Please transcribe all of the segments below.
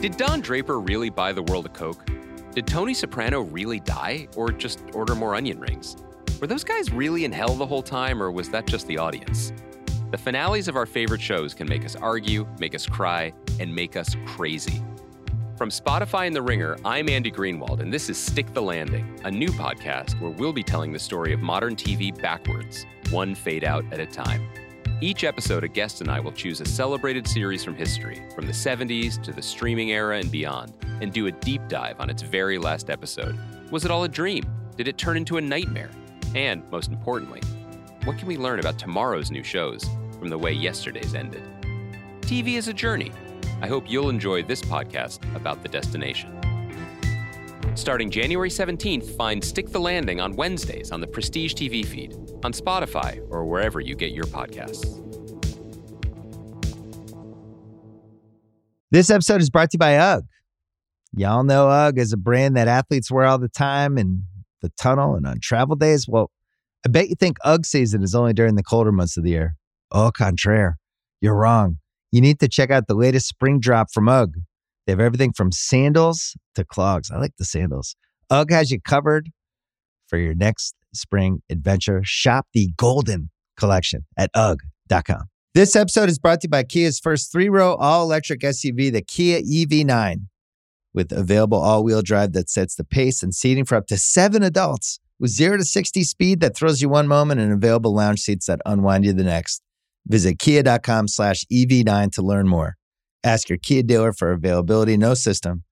Did Don Draper really buy the world a Coke? Did Tony Soprano really die, or just order more onion rings? Were those guys really in hell the whole time, or was that just the audience? The finales of our favorite shows can make us argue, make us cry, and make us crazy. From Spotify and The Ringer, I'm Andy Greenwald, and this is Stick the Landing, a new podcast where we'll be telling the story of modern TV backwards, one fade out at a time. Each episode, a guest and I will choose a celebrated series from history, from the 70s to the streaming era and beyond, and do a deep dive on its very last episode. Was it all a dream? Did it turn into a nightmare? And, most importantly, what can we learn about tomorrow's new shows from the way yesterday's ended? TV is a journey. I hope you'll enjoy this podcast about the destination. Starting January 17th, find Stick the Landing on Wednesdays on the Prestige TV feed, on Spotify, or wherever you get your podcasts. This episode is brought to you by UGG. Y'all know UGG is a brand that athletes wear all the time in the tunnel and on travel days. Well, I bet you think UGG season is only during the colder months of the year. Au contraire, you're wrong. You need to check out the latest spring drop from UGG. They have everything from sandals to clogs. I like the sandals. UGG has you covered for your next spring adventure. Shop the Golden Collection at UGG.com. This episode is brought to you by Kia's first three row all electric SUV, the Kia EV9, with available all wheel drive that sets the pace and seating for up to seven adults, with zero to 60 speed that throws you one moment and available lounge seats that unwind you the next. Visit kia.com slash EV9 to learn more. Ask your Kia dealer for availability. No system,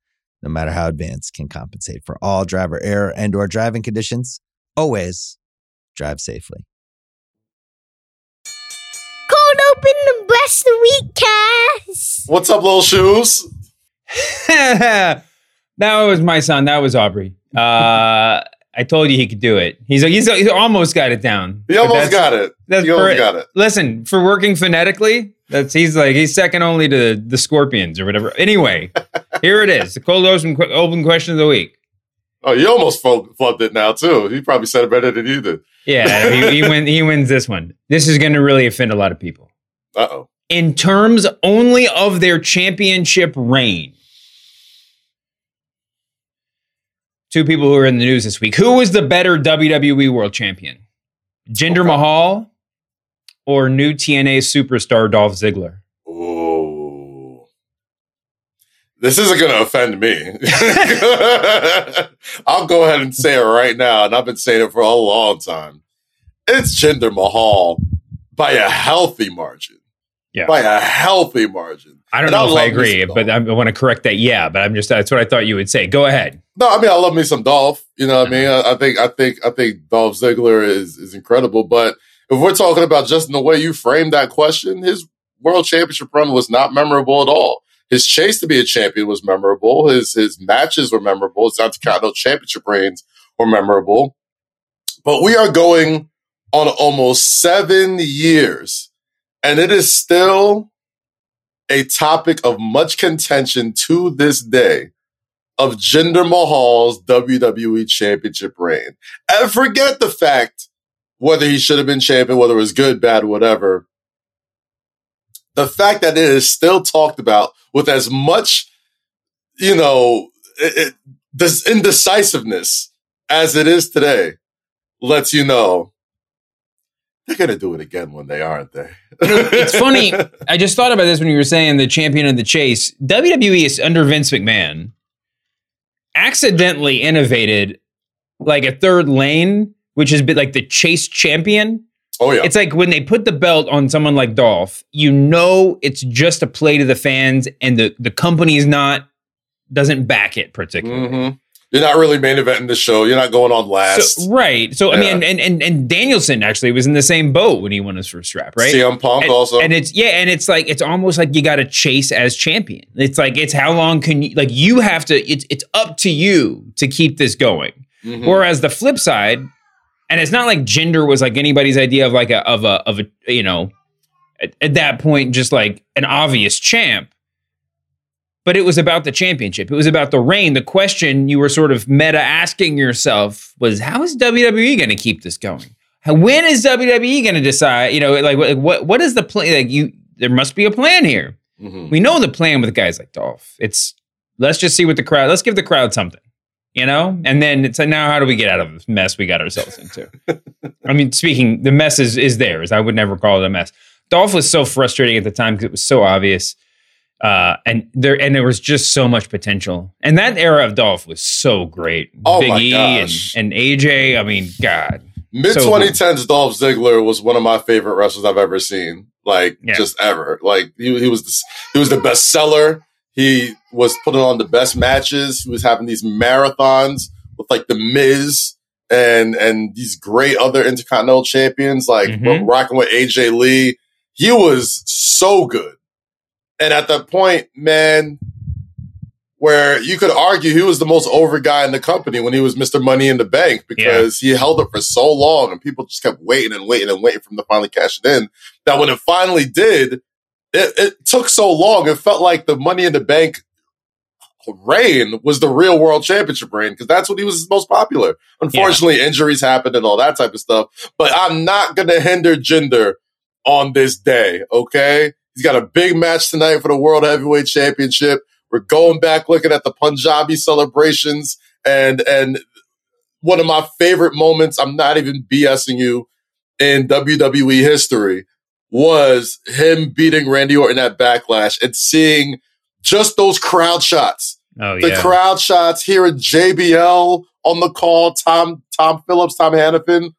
no matter how advanced, can compensate for all driver error and or driving conditions. Always drive safely. Cold open the breast of the week cast. What's up, little shoes? that was my son. That was Aubrey. Uh, I told you he could do it. He's he's, he's almost got it down. He almost got it. That's he almost per- got it. Listen, for working phonetically, that's he's like he's second only to the Scorpions or whatever. Anyway, here it is. The cold open open question of the week. Oh, you almost fl- flubbed it now too. He probably said it better than you did. Yeah, he, he win, he wins this one. This is going to really offend a lot of people. Uh oh. In terms only of their championship reign, two people who are in the news this week. Who was the better WWE World Champion? Jinder Okay. Mahal or new TNA superstar Dolph Ziggler? Ooh. This isn't going to offend me. I'll go ahead and say it right now, and I've been saying it for a long time. It's Jinder Mahal by a healthy margin. Yeah. By a healthy margin. I don't And I know if I agree, but I want to correct that. Yeah, but I'm just that's what I thought you would say. Go ahead. No, I mean I love me some Dolph. You know what I mean? I, I think I think I think Dolph Ziggler is is incredible. But if we're talking about just in the way you framed that question, his world championship run was not memorable at all. His chase to be a champion was memorable. His his matches were memorable. His Intercontinental Championship reigns were memorable. But we are going on almost seven years, and it is still a topic of much contention to this day of Jinder Mahal's WWE Championship reign. And forget the fact whether he should have been champion, whether it was good, bad, whatever. The fact that it is still talked about with as much, you know, it, it, this indecisiveness as it is today lets you know they're going to do it again one day, aren't they? It's funny. I just thought about this when you were saying the champion of the chase. WWE is under Vince McMahon accidentally innovated like a third lane, which has been like the chase champion. oh, yeah. It's like when they put the belt on someone like Dolph, you know it's just a play to the fans, and the the company's not doesn't back it particularly. Mhm. You're not really main eventing the show. You're not going on last. So, right. So I mean, and, and and Danielson actually was in the same boat when he won his first strap, right? CM Punk and, also. and it's yeah, and it's like it's almost like you got to chase as champion. It's like it's how long can you like you have to. It's it's up to you to keep this going. Mhm. Whereas the flip side, and it's not like Jinder was like anybody's idea of like a of a of a you know at, at that point just like an obvious champ. But it was about the championship. It was about the reign. The question you were sort of meta asking yourself was, how is WWE going to keep this going? When is WWE going to decide? You know, like what what is the plan? Like you, there must be a plan here. Mhm. We know the plan with guys like Dolph. It's let's just see what the crowd. Let's give the crowd something, you know. And then it's like, now how do we get out of this mess we got ourselves into? I mean, speaking, the mess is is theirs. I would never call it a mess. Dolph was so frustrating at the time because it was so obvious, uh, and there and there was just so much potential. And that era of Dolph was so great. Oh Big my E gosh. and, and AJ. I mean, God, Mid So 2010s Dolph Ziggler was one of my favorite wrestlers I've ever seen. Like Yeah. just ever. Like he, he was the, he was the best seller. He was putting on the best matches. He was having these marathons with like the Miz and and these great other Intercontinental champions like Mhm. rocking with AJ Lee. He was so good. And at that point, man, where you could argue he was the most over guy in the company when he was Mr. Money in the Bank because he held it for so long and people just kept waiting and waiting and waiting for him to finally cash it in. That when it finally did, it, it took so long. It felt like the Money in the Bank reign was the real world championship reign because that's when he was most popular. Unfortunately, injuries happened and all that type of stuff. But I'm not going to hinder Jinder on this day. Okay. He's got a big match tonight for the World Heavyweight Championship. We're going back looking at the Punjabi celebrations and, and one of my favorite moments, I'm not even BSing you in WWE history was him beating Randy Orton at Backlash and seeing just those crowd shots oh the yeah, crowd shots, hearing JBL on the call, Tom Tom Phillips, Tom Hannafin,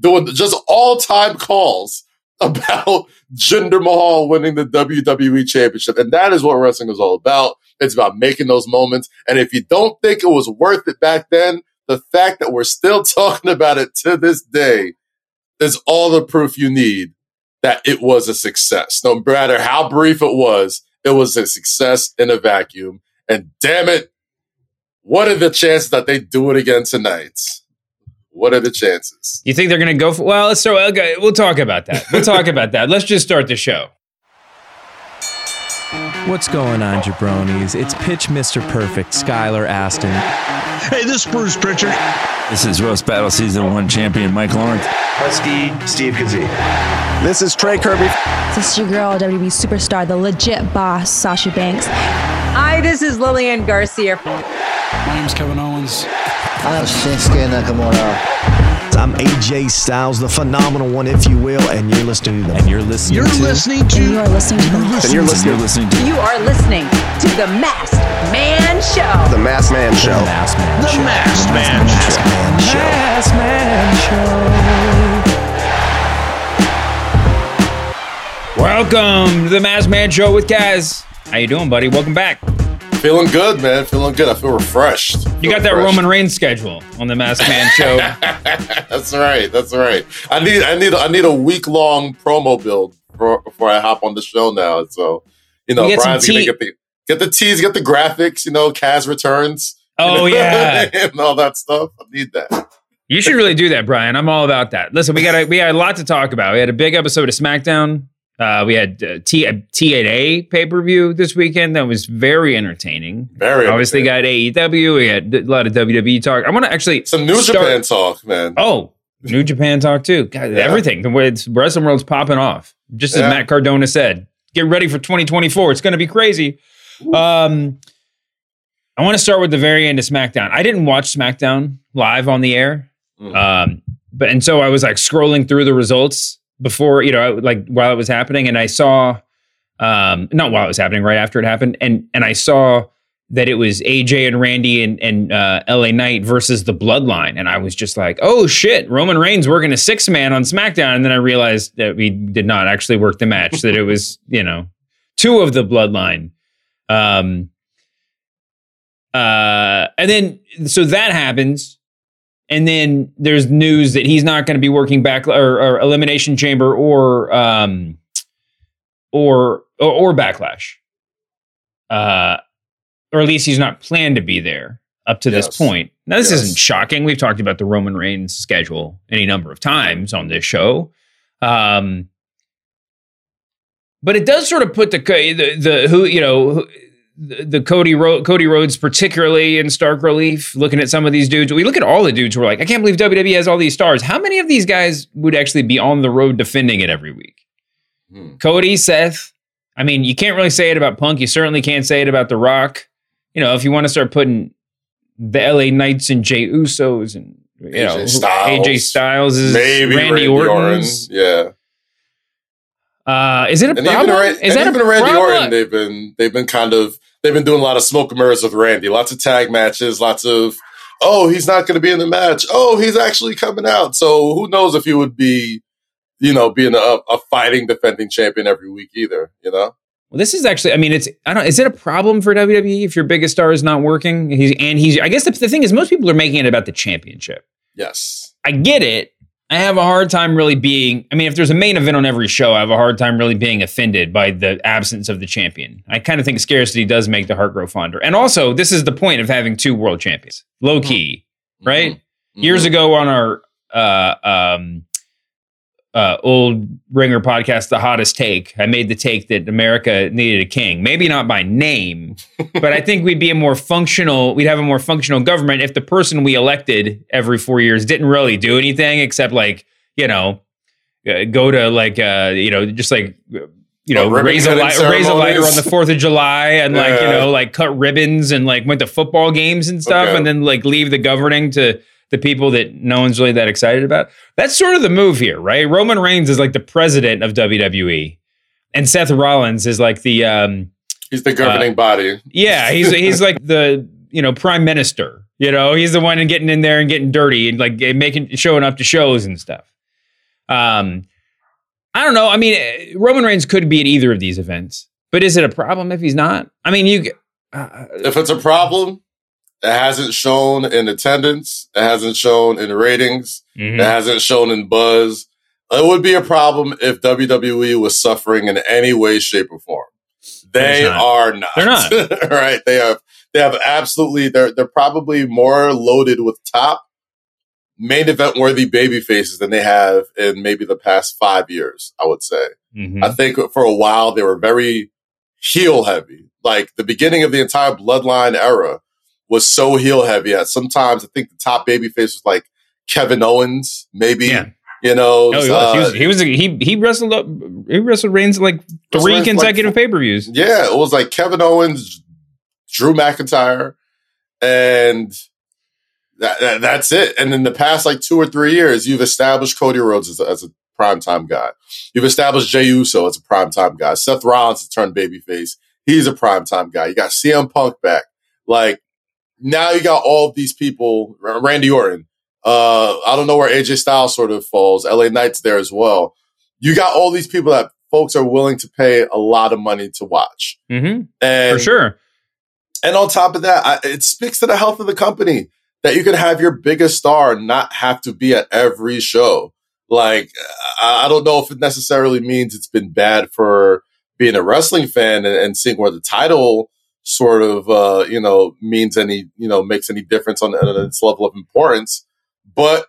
doing just all time calls about Jinder Mahal winning the WWE Championship, and that is what wrestling is all about. It's about making those moments, and if you don't think it was worth it back then, the fact that we're still talking about it to this day is all the proof you need that it was a success. No matter how brief it was, it was a success in a vacuum. And damn it, what are the chances that they do it again tonight? What are the chances? You think they're going to go for? Well, start. Okay, we'll talk about that. We'll talk about that. Let's just start the show. What's going on, jabronis? It's Pitch Mr. Perfect, Skylar Astin. Hey, this is Bruce Pritchard. This is Roast Battle Season 1 champion Mike Lawrence. Husky Steve Kazee. This is Trey Kirby. This is your girl, WB superstar, the legit boss, Sasha Banks. Hi, this is Lillian Garcia. My name's Kevin Owens. I'm Shinsuke Nakamura. I'm AJ Styles, the phenomenal one, if you will, and you're listening to the. And you're listening You're to. listening to. And you are listening to the And you're listening, You're listening to You are listening to the Masked Man Show. the Masked Man Show. The Masked Man The Show. Masked Man Mass Show. Man Show. Masked Man Show. Welcome to the Masked Man Show with Kaz. How you doing, buddy? Welcome back. Feeling good, man. Feeling good. I feel refreshed. You got that Roman Reigns schedule on the Masked Man Show. That's right. That's right. I need. I need. I need a week long promo build for, before I hop on the show now. So, you know, Brian's gonna get the get the teas, get the graphics. You know, Kaz returns. Oh yeah, and all that stuff. I need that. you should really do that, Brian. I'm all about that. Listen, we got a, we had a lot to talk about. We had a big episode of SmackDown. Uh, we had uh, T TNA pay per view this weekend that was very entertaining. Very Obviously, got AEW. We had a lot of WWE talk. I want to actually some New start- Japan talk, man. Oh, New Japan talk too. God, Yeah. everything. The way it's wrestling world's popping off. Just as Yeah. Matt Cardona said, get ready for 2024. It's going to be crazy. Um, I want to start with the very end of SmackDown. I didn't watch SmackDown live on the air, Mhm. um, but and so I was like scrolling through the results before you know, like while it was happening, and I saw, um, not while it was happening, right after it happened, and and I saw that it was AJ and Randy and, and uh, LA Knight versus the Bloodline. And I was just like, oh shit, Roman Reigns working a six man on SmackDown. And then I realized that we did not actually work the match, that it was, you know, two of the Bloodline. Um, uh, and then, so that happens. And then there's news that he's not going to be working back or, or Elimination Chamber or, um, or, or, or Backlash. Uh, or at least he's not planned to be there up to Yes. this point. Now, this Yes. isn't shocking. We've talked about the Roman Reigns schedule any number of times on this show. Um, but it does sort of put the the, the who you know the, Cody Ro- Cody Rhodes particularly in stark relief. Looking at some of these dudes, we look at all the dudes. We're like, I can't believe WWE has all these stars. How many of these guys would actually be on the road defending it every week? Hmm. Cody, Seth. I mean, you can't really say it about Punk. You certainly can't say it about The Rock. you know, if you want to start putting the LA Knights and Jey Usos and you AJ know Styles. AJ Styles is Maybe Randy, Randy. Orton. Yeah. Uh, is it a And problem? Ra- is and that even a Randy problem? Orton, they've been they've been kind of they've been doing a lot of smoke and mirrors with Randy. Lots of tag matches, lots of oh he's not going to be in the match. Oh he's actually coming out. So who knows if he would be, you know, being a, a fighting defending champion every week either. You know. Well, this is actually, I mean, it's, I don't, is it a problem for WWE if your biggest star is not working? He's, and he's, I guess the, the thing is, most people are making it about the championship. Yes. I get it. I have a hard time really being, I mean, if there's a main event on every show, I have a hard time really being offended by the absence of the champion. I kind of think scarcity does make the heart grow fonder. And also, this is the point of having two world champions, low key, right? Years ago on our, uh, um, uh, old ringer podcast, The Hottest Take, I made the take that America needed a king. Maybe not by name, but I think we'd be a more functional, we'd have a more functional government if the person we elected every four years didn't really do anything except like, you know, uh, go to like, uh, you know, just like, you know, raise a, li- raise a lighter on the 4th of July and like, you know, like cut ribbons and like went to football games and stuff Okay. and then like leave the governing to the people that no one's really that excited about. That's sort of the move here, right? Roman Reigns is like the president of WWE, and Seth Rollins is like the um, He's the governing body. yeah, he's he's like the you know prime minister. You know, he's the one getting in there and getting dirty and like making showing up to shows and stuff. Um, I don't know. I mean, eh, Roman Reigns could be at either of these events, but is it a problem if he's not? I mean, you. Uh, If it's a problem, it hasn't shown in attendance. It hasn't shown in ratings. mhm. It hasn't shown in buzz. It would be a problem if WWE was suffering in any way, shape, or form. They not. are not. They're not. right? They have. They have absolutely. They're they're probably more loaded with top main event worthy baby faces than they have in maybe the past five years. I would say. Mhm. I think for a while they were very heel heavy. Like the beginning of the entire Bloodline era was so heel heavy. At sometimes I think the top babyface was like Kevin Owens, maybe. Yeah. You know, Oh, he was. uh, he was. He was. He, he wrestled up. He wrestled Reigns like three Reigns, like, consecutive pay per views. yeah, it was like Kevin Owens, Drew McIntyre, and that, that- that's it. And in the past like two or three years, you've established Cody Rhodes as a, as a primetime guy. You've established Jey Uso as a primetime guy. Seth Rollins has turned babyface. He's a primetime guy. You got CM Punk back. Like now you got all of these people, Randy Orton. Uh, I don't know where AJ Styles sort of falls. LA Knight's there as well. You got all these people that folks are willing to pay a lot of money to watch. Mm-hmm. And For sure. and on top of that, I, it speaks to the health of the company that you can have your biggest star not have to be at every show. Like, I, I don't know if it necessarily means it's been bad for being a wrestling fan and, and seeing where the title sort of, uh, you know, means any, you know, makes any difference on, on its level of importance. But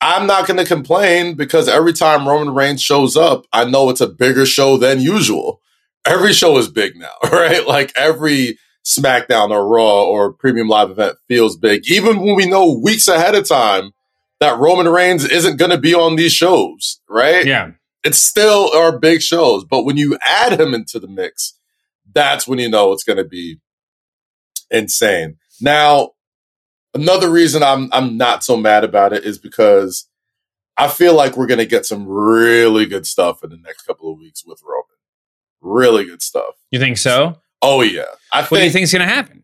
I'm not going to complain because every time Roman Reigns shows up, I know it's a bigger show than usual every show is big now, right? Like every SmackDown or Raw or premium live event feels big, even when we know weeks ahead of time that Roman Reigns isn't going to be on these shows, right? Yeah. It's still our big shows, but when you add him into the mix, that's when you know it's going to be insane. Now, another reason I'm I'm not so mad about it is because I feel like we're going to get some really good stuff in the next couple of weeks with Roman. Really good stuff. You think so? Oh yeah. I What do you think think is going to happen?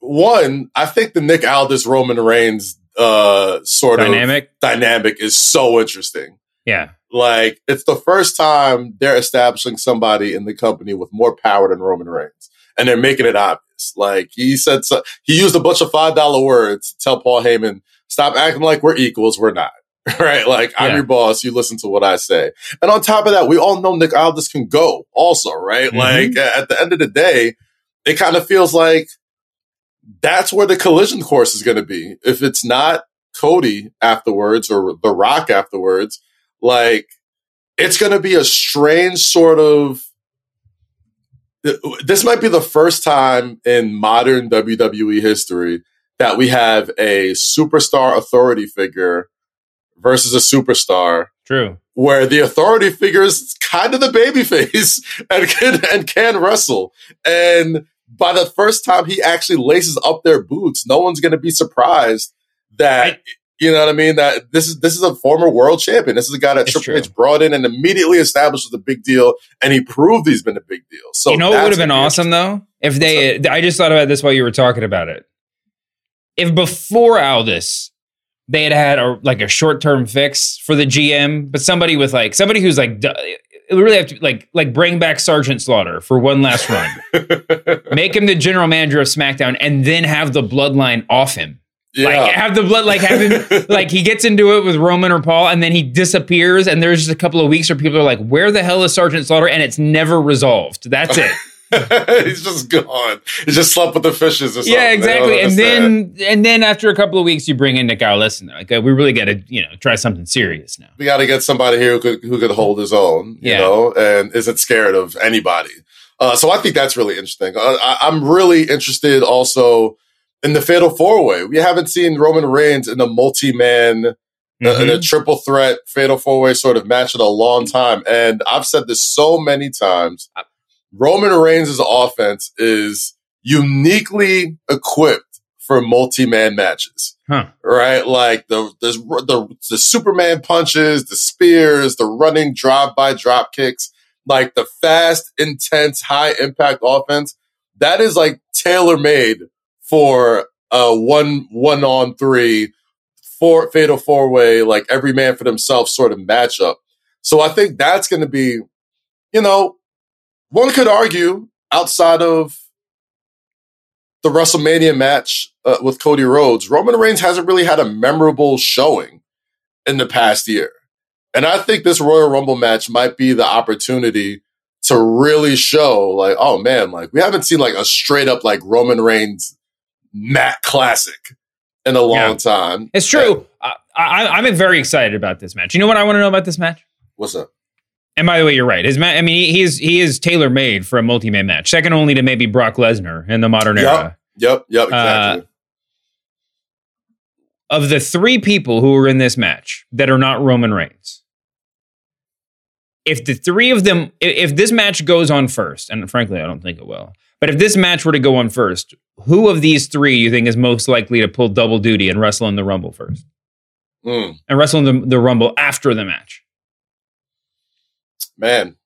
one, I think the Nick Aldis Roman Reigns uh sort Dynamic? of dynamic is so interesting. Yeah. Like it's the first time they're establishing somebody in the company with more power than Roman Reigns, and they're making it obvious. Like he said, so, he used a bunch of five dollar words to tell Paul Heyman, "Stop acting like we're equals. We're not." Right? Like I'm your boss. You listen to what I say. And on top of that, we all know Nick Aldis can go. Also, right? Mhm. Like at the end of the day, it kind of feels like that's where the collision course is going to be. If it's not Cody afterwards or The Rock afterwards, like it's going to be a strange sort of. This might be the first time in modern WWE history that we have a superstar authority figure versus a superstar True. where the authority figure is kind of the babyface and can and can wrestle. And by the first time he actually laces up their boots, no one's going to be surprised that you know what I mean. That this is this is a former world champion. This is a guy that It's Triple true. H brought in and immediately established as a big deal, and he proved he's been a big deal. So you know what would have been awesome though if they. I just thought about this while you were talking about it. If before Aldis they had had a like a short term fix for the GM, but somebody with like somebody who's like would really have to like like bring back Sergeant Slaughter for one last run, make him the general manager of SmackDown, and then have the bloodline off him. Like Yeah. have the blood, like have him, like he gets into it with Roman or Paul, and then he disappears, and there's just a couple of weeks where people are like, "Where the hell is Sergeant Slaughter?" And it's never resolved. That's it. he's just gone. He just slept with the fishes or something. yeah, exactly. And then and then after a couple of weeks, you bring in Nick Aldis, and like, "Uh, we really got to you know try something serious now. we got to get somebody here who could who could hold his own, you Yeah. know, and isn't scared of anybody. Uh, so I think that's really interesting. Uh, I, I'm really interested also in the Fatal Four Way. We haven't seen Roman Reigns in a multi man. uh, In Mm-hmm. a triple threat fatal four way sort of match in a long time. And I've said this so many times. Roman Reigns' offense is uniquely equipped for multi man matches Huh. right? Like the the the, the Superman punches, the spears, the running drive by drop kicks, like the fast, intense, high impact offense. That is like tailor made for a one one on three, four fatal four way, like every man for themselves sort of matchup. So I think that's going to be, you know, one could argue outside of the WrestleMania match uh, with Cody Rhodes, Roman Reigns hasn't really had a memorable showing in the past year. And I think this Royal Rumble match might be the opportunity to really show, like, oh man, like we haven't seen like a straight up like Roman Reigns mat classic in a long Yeah. time. It's true. I, I, I'm very excited about this match. You know what I want to know about this match? What's up? And by the way, you're right. His ma- I mean, he is he is tailor made for a multi man match, second only to maybe Brock Lesnar in the modern era. Yep, yep, Uh, exactly. Of the three people who are in this match that are not Roman Reigns, if the three of them, i- if this match goes on first, and frankly, I don't think it will, but if this match were to go on first, who of these three you think is most likely to pull double duty and wrestle in the Rumble first, Mm, and wrestle in the, the Rumble after the match, man,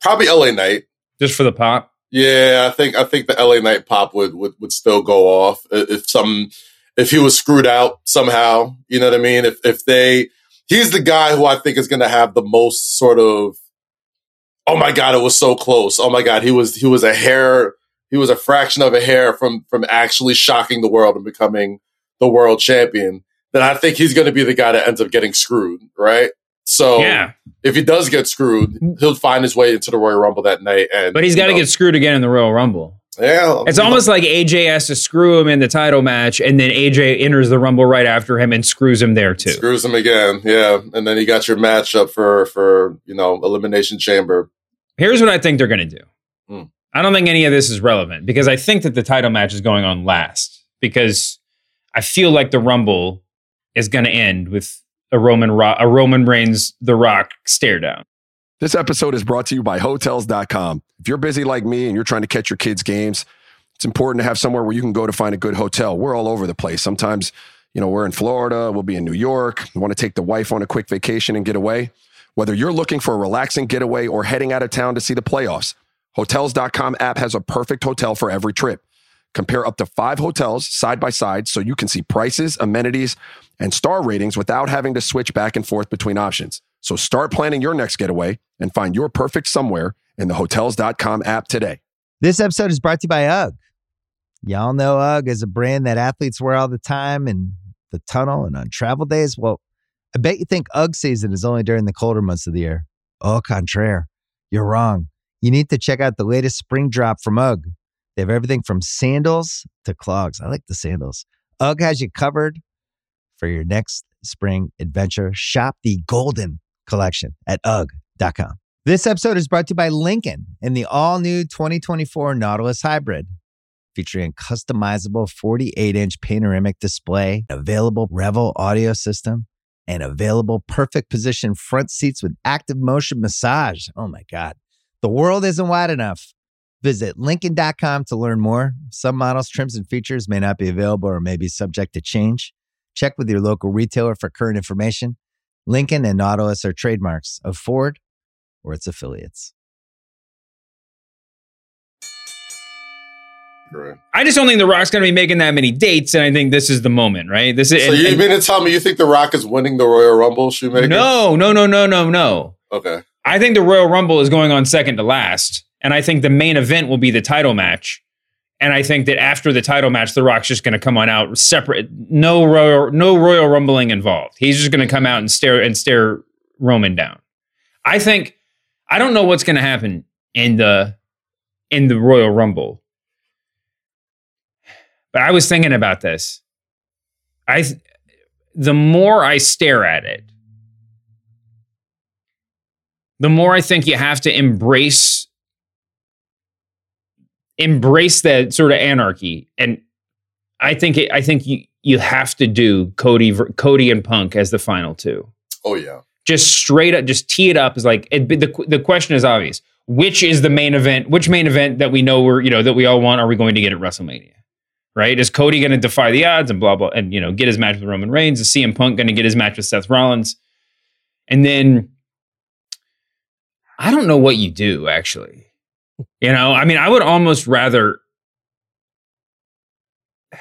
probably LA Knight. just for the pop? Yeah, I think I think the LA Knight pop would would, would still go off if some if he was screwed out somehow. You know what I mean? If if they he's the guy who I think is going to have the most sort of oh my god, it was so close. Oh my god, he was he was a hair he was a fraction of a hair from from actually shocking the world and becoming the world champion. Then I think he's going to be the guy that ends up getting screwed, right? So Yeah. if he does get screwed, he'll find his way into the Royal Rumble that night. And But he's got to get screwed again in the Royal Rumble. yeah. It's almost like AJ has to screw him in the title match, and then AJ enters the Rumble right after him and screws him there too. Screws him again, yeah. And then you got your matchup for for you know elimination chamber. Here's what I think they're going to do. I don't think any of this is relevant because I think that the title match is going on last because I feel like the Rumble is going to end with a Roman Ro- a Roman Reigns The Rock stare down. This episode is brought to you by Hotels.com. If you're busy like me and you're trying to catch your kids' games, it's important to have somewhere where you can go to find a good hotel. We're all over the place. Sometimes, you know, we're in Florida, we'll be in New York, we want to take the wife on a quick vacation and get away. Whether you're looking for a relaxing getaway or heading out of town to see the playoffs, Hotels.com app has a perfect hotel for every trip. Compare up to five hotels side by side so you can see prices, amenities, and star ratings without having to switch back and forth between options. So start planning your next getaway and find your perfect somewhere in the Hotels.com app today. This episode is brought to you by UGG. Y'all know UGG is a brand that athletes wear all the time in the tunnel and on travel days. Well, I bet you think UGG season is only during the colder months of the year. Au contraire, you're wrong. You need to check out the latest spring drop from UGG. They have everything from sandals to clogs. I like the sandals. UGG has you covered for your next spring adventure. Shop the Golden Collection at UGG.com. This episode is brought to you by Lincoln and the all new 2024 Nautilus Hybrid, featuring a customizable 48 inch panoramic display, available Revel audio system, and available perfect position front seats with active motion massage. Oh my God. The world isn't wide enough. Visit Lincoln.com to learn more. Some models, trims, and features may not be available or may be subject to change. Check with your local retailer for current information. Lincoln and Nautilus are trademarks of Ford or its affiliates. I just don't think The Rock's going to be making that many dates, and I think this is the moment, right? This is So and- you and- mean to tell me you think The Rock is winning the Royal Rumble, Shoemaker? no, no, no, no, no, no. Okay. I think the Royal Rumble is going on second to last, and I think the main event will be the title match. And I think that after the title match, The Rock's just going to come on out separate, no royal, no Royal Rumbling involved. He's just going to come out and stare and stare Roman down. I think I don't know what's going to happen in the in the Royal Rumble, but I was thinking about this. I the more I stare at it, the more I think you have to embrace embrace that sort of anarchy. And I think it, I think you you have to do Cody Cody and Punk as the final two. Oh yeah. Just straight up, just tee it up Is like it, the the question is obvious. Which is the main event? Which main event that we know we're you know that we all want are we going to get at WrestleMania? Right? Is Cody going to defy the odds and blah blah and you know get his match with Roman Reigns? Is CM Punk going to get his match with Seth Rollins? And then I don't know what you do actually. You know, I mean, I would almost rather.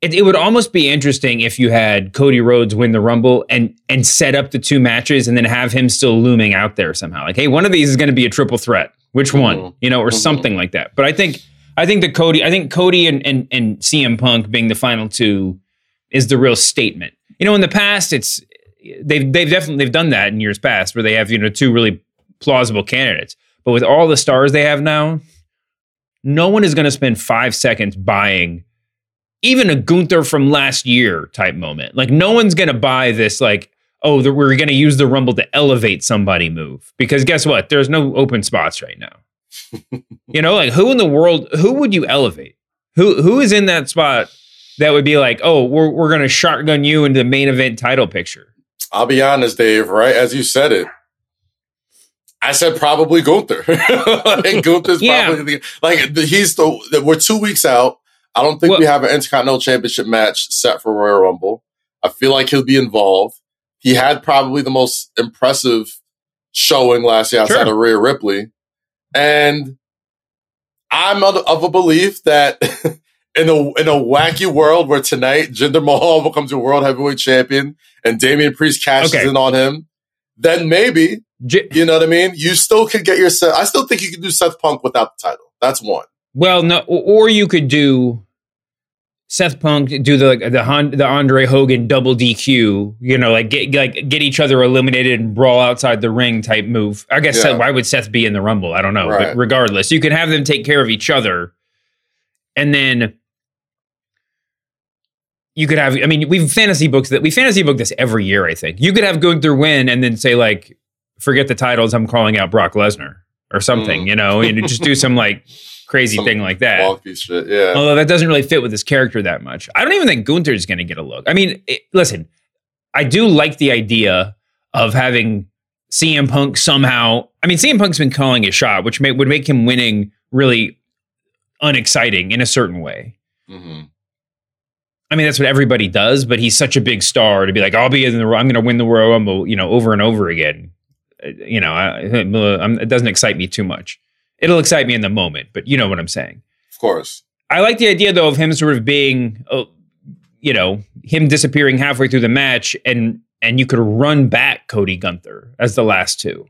It, it would almost be interesting if you had Cody Rhodes win the Rumble and and set up the two matches and then have him still looming out there somehow. Like, hey, one of these is going to be a triple threat. Which mm-hmm. one? You know, or mm-hmm. something like that. But I think I think the Cody, I think Cody and, and and CM Punk being the final two is the real statement. You know, in the past, it's they've they've definitely they've done that in years past where they have you know two really plausible candidates. But with all the stars they have now, no one is going to spend five seconds buying even a Gunther from last year type moment. Like no one's going to buy this like oh the, we're going to use the Rumble to elevate somebody move because guess what? There's no open spots right now. you know, like who in the world who would you elevate? Who who is in that spot that would be like oh we're we're going to shotgun you into the main event title picture? I'll be honest, Dave, right? As you said it. I said probably Gunther. like Gunther's Yeah. probably the, like the, he's the we're two weeks out. I don't think Well- we have an Intercontinental Championship match set for Royal Rumble. I feel like he'll be involved. He had probably the most impressive showing last year outside Sure. of Rhea Ripley. And I'm of, of a belief that in a in a wacky world where tonight Jinder Mahal becomes a world heavyweight champion and Damian Priest cashes Okay. in on him, then maybe J- you know what I mean. You still could get your Seth. I still think you could do Seth Punk without the title. That's one. Well, no, or you could do Seth Punk do the like, the the Andre Hogan double DQ. You know, like get like get each other eliminated and brawl outside the ring type move. I guess Yeah. Seth, why would Seth be in the Rumble? I don't know, Right. but regardless, you can have them take care of each other, and then you could have. I mean, we've fantasy books that we fantasy book this every year. I think you could have Gunther win and then say like, forget the titles. I'm calling out Brock Lesnar or something. Mm. You know, and just do some like crazy Some thing like that. Shit. Yeah. Although that doesn't really fit with his character that much. I don't even think Gunther's going to get a look. I mean, it, listen, I do like the idea of having CM Punk somehow. I mean, CM Punk's been calling a shot, which may, would make him winning really unexciting in a certain way. Mhm. I mean, that's what everybody does, but he's such a big star to be like, I'll be in the, I'm going to win the Royal Rumble, you know, over and over again. Uh, You know, I, it doesn't excite me too much. It'll excite me in the moment, but you know what I'm saying. Of course. I like the idea though of him sort of being, uh, you know, him disappearing halfway through the match, and and you could run back Cody Gunther as the last two,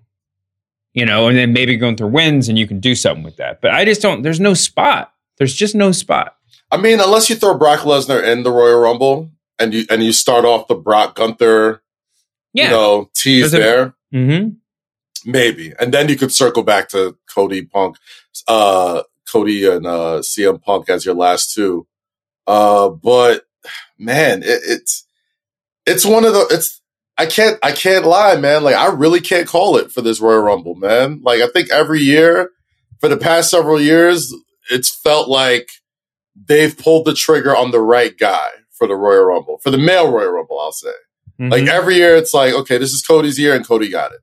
you know, and then maybe Gunther wins, and you can do something with that. But I just don't. There's no spot. There's just no spot. I mean, unless you throw Brock Lesnar in the Royal Rumble and you and you start off the Brock Gunther, Yeah. you know, tease a- there, Mm-hmm. maybe, and then you could circle back to Cody Punk, uh, Cody and uh, CM Punk as your last two. Uh, but man, it, it's it's one of the it's I can't I can't lie, man. Like I really can't call it for this Royal Rumble, man. Like I think every year for the past several years, it's felt like they've pulled the trigger on the right guy for the Royal Rumble, for the male Royal Rumble, I'll say. Like Mhm. every year, it's like, okay, this is Cody's year, and Cody got it.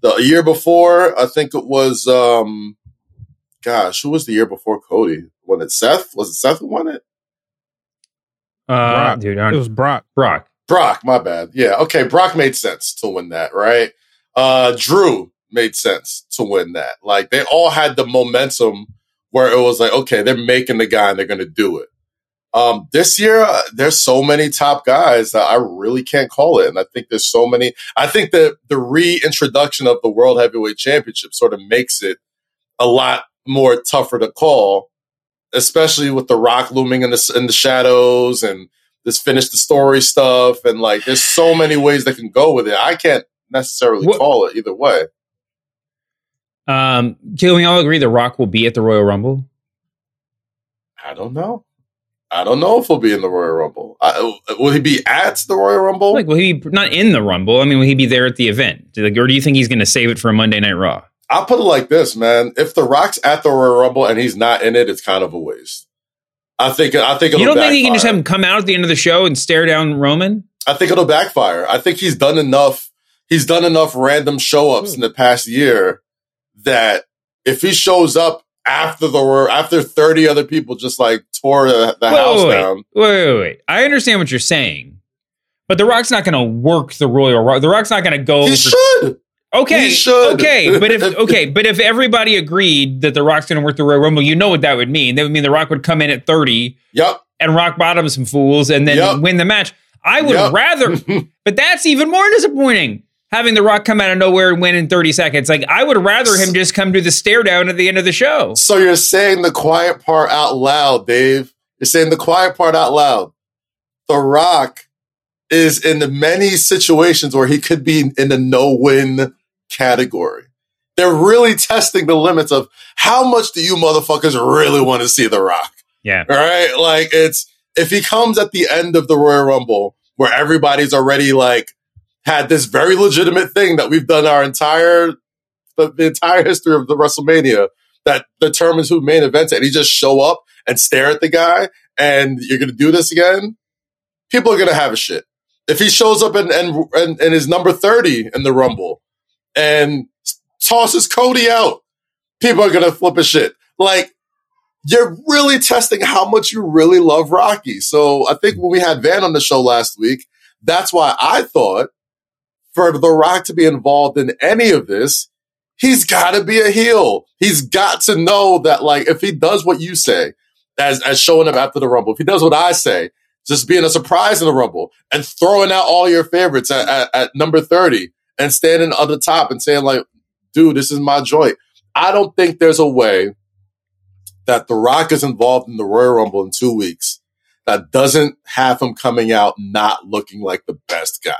The year before, I think it was um, gosh, who was the year before Cody? Won it Seth? Was it Seth who won it? Uh, Brock. dude, It was Brock. Brock. Brock, my bad. Yeah, okay, Brock made sense to win that, right? Uh Drew made sense to win that. Like they all had the momentum where it was like, okay, they're making the guy and they're gonna do it. Um, this year, uh, there's so many top guys that I really can't call it. And I think there's so many. I think that the reintroduction of the World Heavyweight Championship sort of makes it a lot more tougher to call, especially with The Rock looming in the, in the shadows and this finish the story stuff. And like, there's so many ways that can go with it. I can't necessarily What- call it either way. Um, can we all agree The Rock will be at the Royal Rumble? I don't know. I don't know if he'll be in the Royal Rumble. I, will he be at the Royal Rumble? Like, will he be not in the Rumble? I mean, will he be there at the event? Like, or do you think he's going to save it for a Monday Night Raw? I'll put it like this, man. If The Rock's at the Royal Rumble and he's not in it, it's kind of a waste. I think. I think it'll You don't think he can just have him come out at the end of the show and stare down Roman? I think it'll backfire. I think he's done enough. He's done enough random show ups in the past year that if he shows up after the after thirty other people just like tore the, the Wait, house wait, down, Wait, wait, wait. I understand what you're saying, but The Rock's not going to work the Royal Rumble. The Rock's not going to go. he for- should. Okay, He should. okay, but if okay, but if everybody agreed that The Rock's going to work the Royal Rumble, you know what that would mean. That would mean The Rock would come in at thirty Yep. and rock bottom some fools and then Yep. win the match. I would Yep. rather, but that's even more disappointing. Having The Rock come out of nowhere and win in 30 seconds. Like, I would rather him just come do the stare down at the end of the show. So you're saying the quiet part out loud, Dave. You're saying the quiet part out loud. The Rock is in the many situations where he could be in the no-win category. They're really testing the limits of how much do you motherfuckers really want to see The Rock? Yeah. All right. Like it's, if he comes at the end of the Royal Rumble where everybody's already like had this very legitimate thing that we've done our entire, the, the entire history of the WrestleMania that determines who main events and he just show up and stare at the guy and you're to do this again. People are to have a shit. If he shows up and, and, and, and is number 30 in the Rumble and tosses Cody out, people are to flip a shit. Like, you're really testing how much you really love Rocky. So I think when we had Van on the show last week, that's why I thought for The Rock to be involved in any of this, he's got to be a heel. He's got to know that, like, if he does what you say, as, as showing up after the Rumble, if he does what I say, just being a surprise in the Rumble and throwing out all your favorites at, at, at number 30 and standing on the top and saying, like, dude, this is my joint. I don't think there's a way that The Rock is involved in the Royal Rumble in two weeks that doesn't have him coming out not looking like the best guy.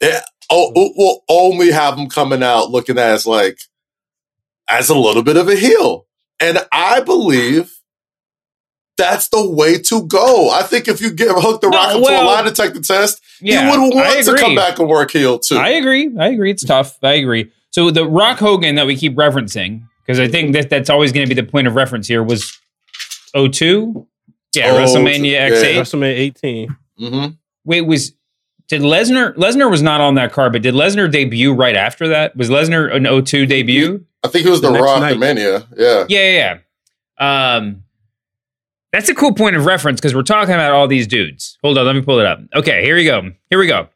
It, oh, it will only have him coming out looking as like, as a little bit of a heel. And I believe that's the way to go. I think if you get hook the No, rock into well, a lie detector test, yeah, he would want to come back and work heel too. I agree. I agree. It's tough. I agree. So the Rock Hogan that we keep referencing, because I think that that's always going to be the point of reference here, was 02? Yeah, Oh, WrestleMania. X8. WrestleMania 18. mm-hmm. Wait, was did Lesnar Lesnar was not on that card, but did Lesnar debut right after that? Was Lesnar an 02 debut? I think it was The the, next Raw night. Mania. Yeah. Yeah, yeah, yeah. Um, that's a cool point of reference because we're talking about all these dudes. Hold on, let me pull it up. Okay, here we go. Here we go.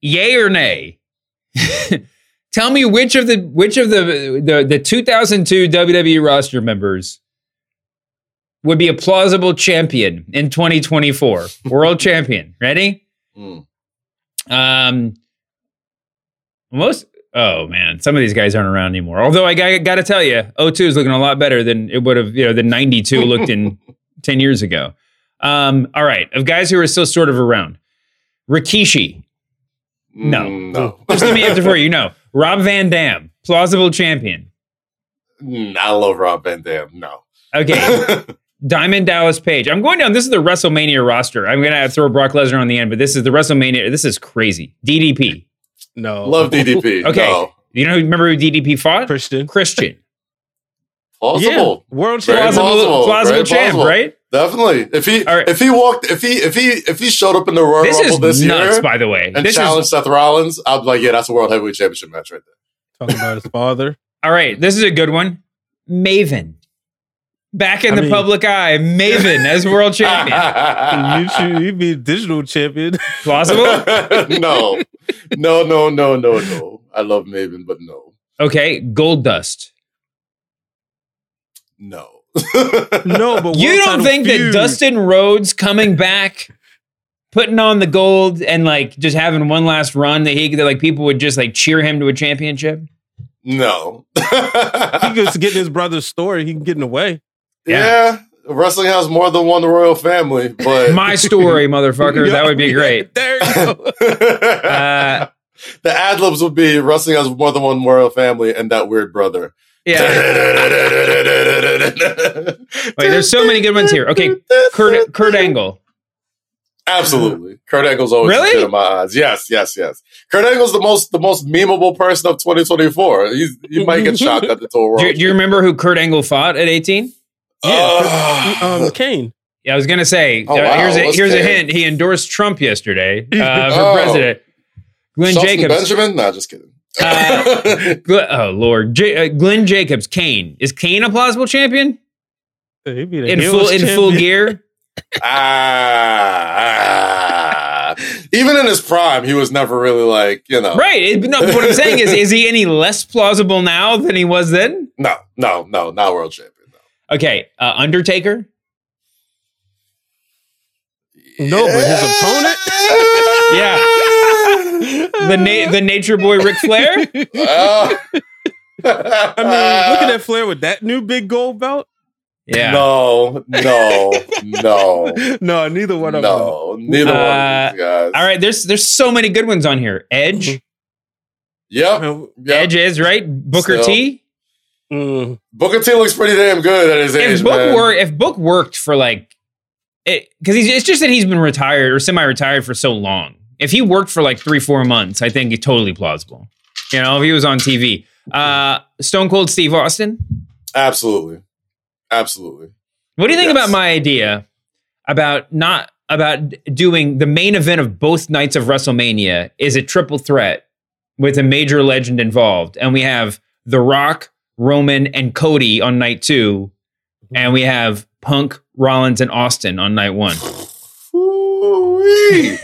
Yay or nay? Tell me which of the which of the the the 2002 WWE roster members would be a plausible champion in 2024, world champion. Ready? Mm. Um, most. Oh man, some of these guys aren't around anymore. Although I got, got to tell you, 02 is looking a lot better than it would have, you know, than 92 looked in 10 years ago. Um, all right, of guys who are still sort of around, Rikishi. No, Mm, no. just let me answer for you. No, Rob Van Dam, plausible champion. Mm, I love Rob Van Dam. No. Okay, Diamond Dallas Page. I'm going down. This is the WrestleMania roster. I'm gonna throw Brock Lesnar on the end, but this is the WrestleMania. This is crazy. DDP. No. love DDP. Okay. No. You know, remember who DDP fought? Christian. Christian. Plausible. Yeah. World Very champion. Plausible, plausible, plausible very champ, plausible. right? Definitely. If he All right. if he walked if he if he if he showed up in the Royal This Rumble is this nuts, year by the way. and This challenged is Seth Rollins, I'd be like, yeah, that's a World Heavyweight Championship match right there. Talking about his father. All right, this is a good one. Maven. Back in I the mean- public eye, Maven as world champion. you should you'd be digital champion. Plausible? no, no, no, no, no, no. I love Maven, but no, Okay, Goldust. no. no, but You don't title think that Dustin Rhodes coming back, putting on the gold, and like just having one last run that he that like people would just like cheer him to a championship? No. he goes to get his brother's story. He can get in the way. Yeah. wrestling has more than one royal family, but My story, motherfucker. That would be great. There you go. Uh, the ad libs would be wrestling has more than one royal family and that weird brother. yeah. Wait, there's so many good ones here. Okay, Kurt Kurt Angle. Absolutely. Kurt Angle's always Really? good in my eyes. Yes, yes, yes. Kurt Angle's the most the most memeable person of 2024. He's, you might get shocked at the total world. Do do you remember who Kurt Angle fought at 18? Yeah, um, Kane. Yeah, I was gonna say. Oh, uh, wow. Here's a What's here's a hint. He endorsed Trump yesterday uh, for Oh. president. Glenn Shelton Jacobs. Benjamin? Nah, just kidding. Uh, oh Lord, J- uh, Glenn Jacobs. Kane is Kane a plausible champion He'd be the in heels full in full gear? ah, ah. Even in his prime, he was never really like, you know. Right. It- no, what I'm saying is, is he any less plausible now than he was then? No, no, no, not world champion. Okay, uh, Undertaker. No, but his opponent. Yeah, the na- the Nature Boy Ric Flair. I mean, look at that Flair with that new big gold belt. Yeah. No, no, no, No, neither one of them. no. Neither one Uh, of these guys. All right, there's there's so many good ones on here. Edge. Yep. Uh, yep. Edge is right. Booker Still. T. mm, Booker T looks pretty damn good at his age. If Book man. work, if Book worked for like, because he's it's just that he's been retired or semi-retired for so long. If he worked for like three four months, I think it's totally plausible. You know, if he was on TV. Uh, Stone Cold Steve Austin. Absolutely. Absolutely. What do you think Yes. about my idea about not about doing the main event of both nights of WrestleMania is a triple threat with a major legend involved, and we have The Rock, Roman, and Cody on night two, mm-hmm. and we have Punk, Rollins, and Austin on night one.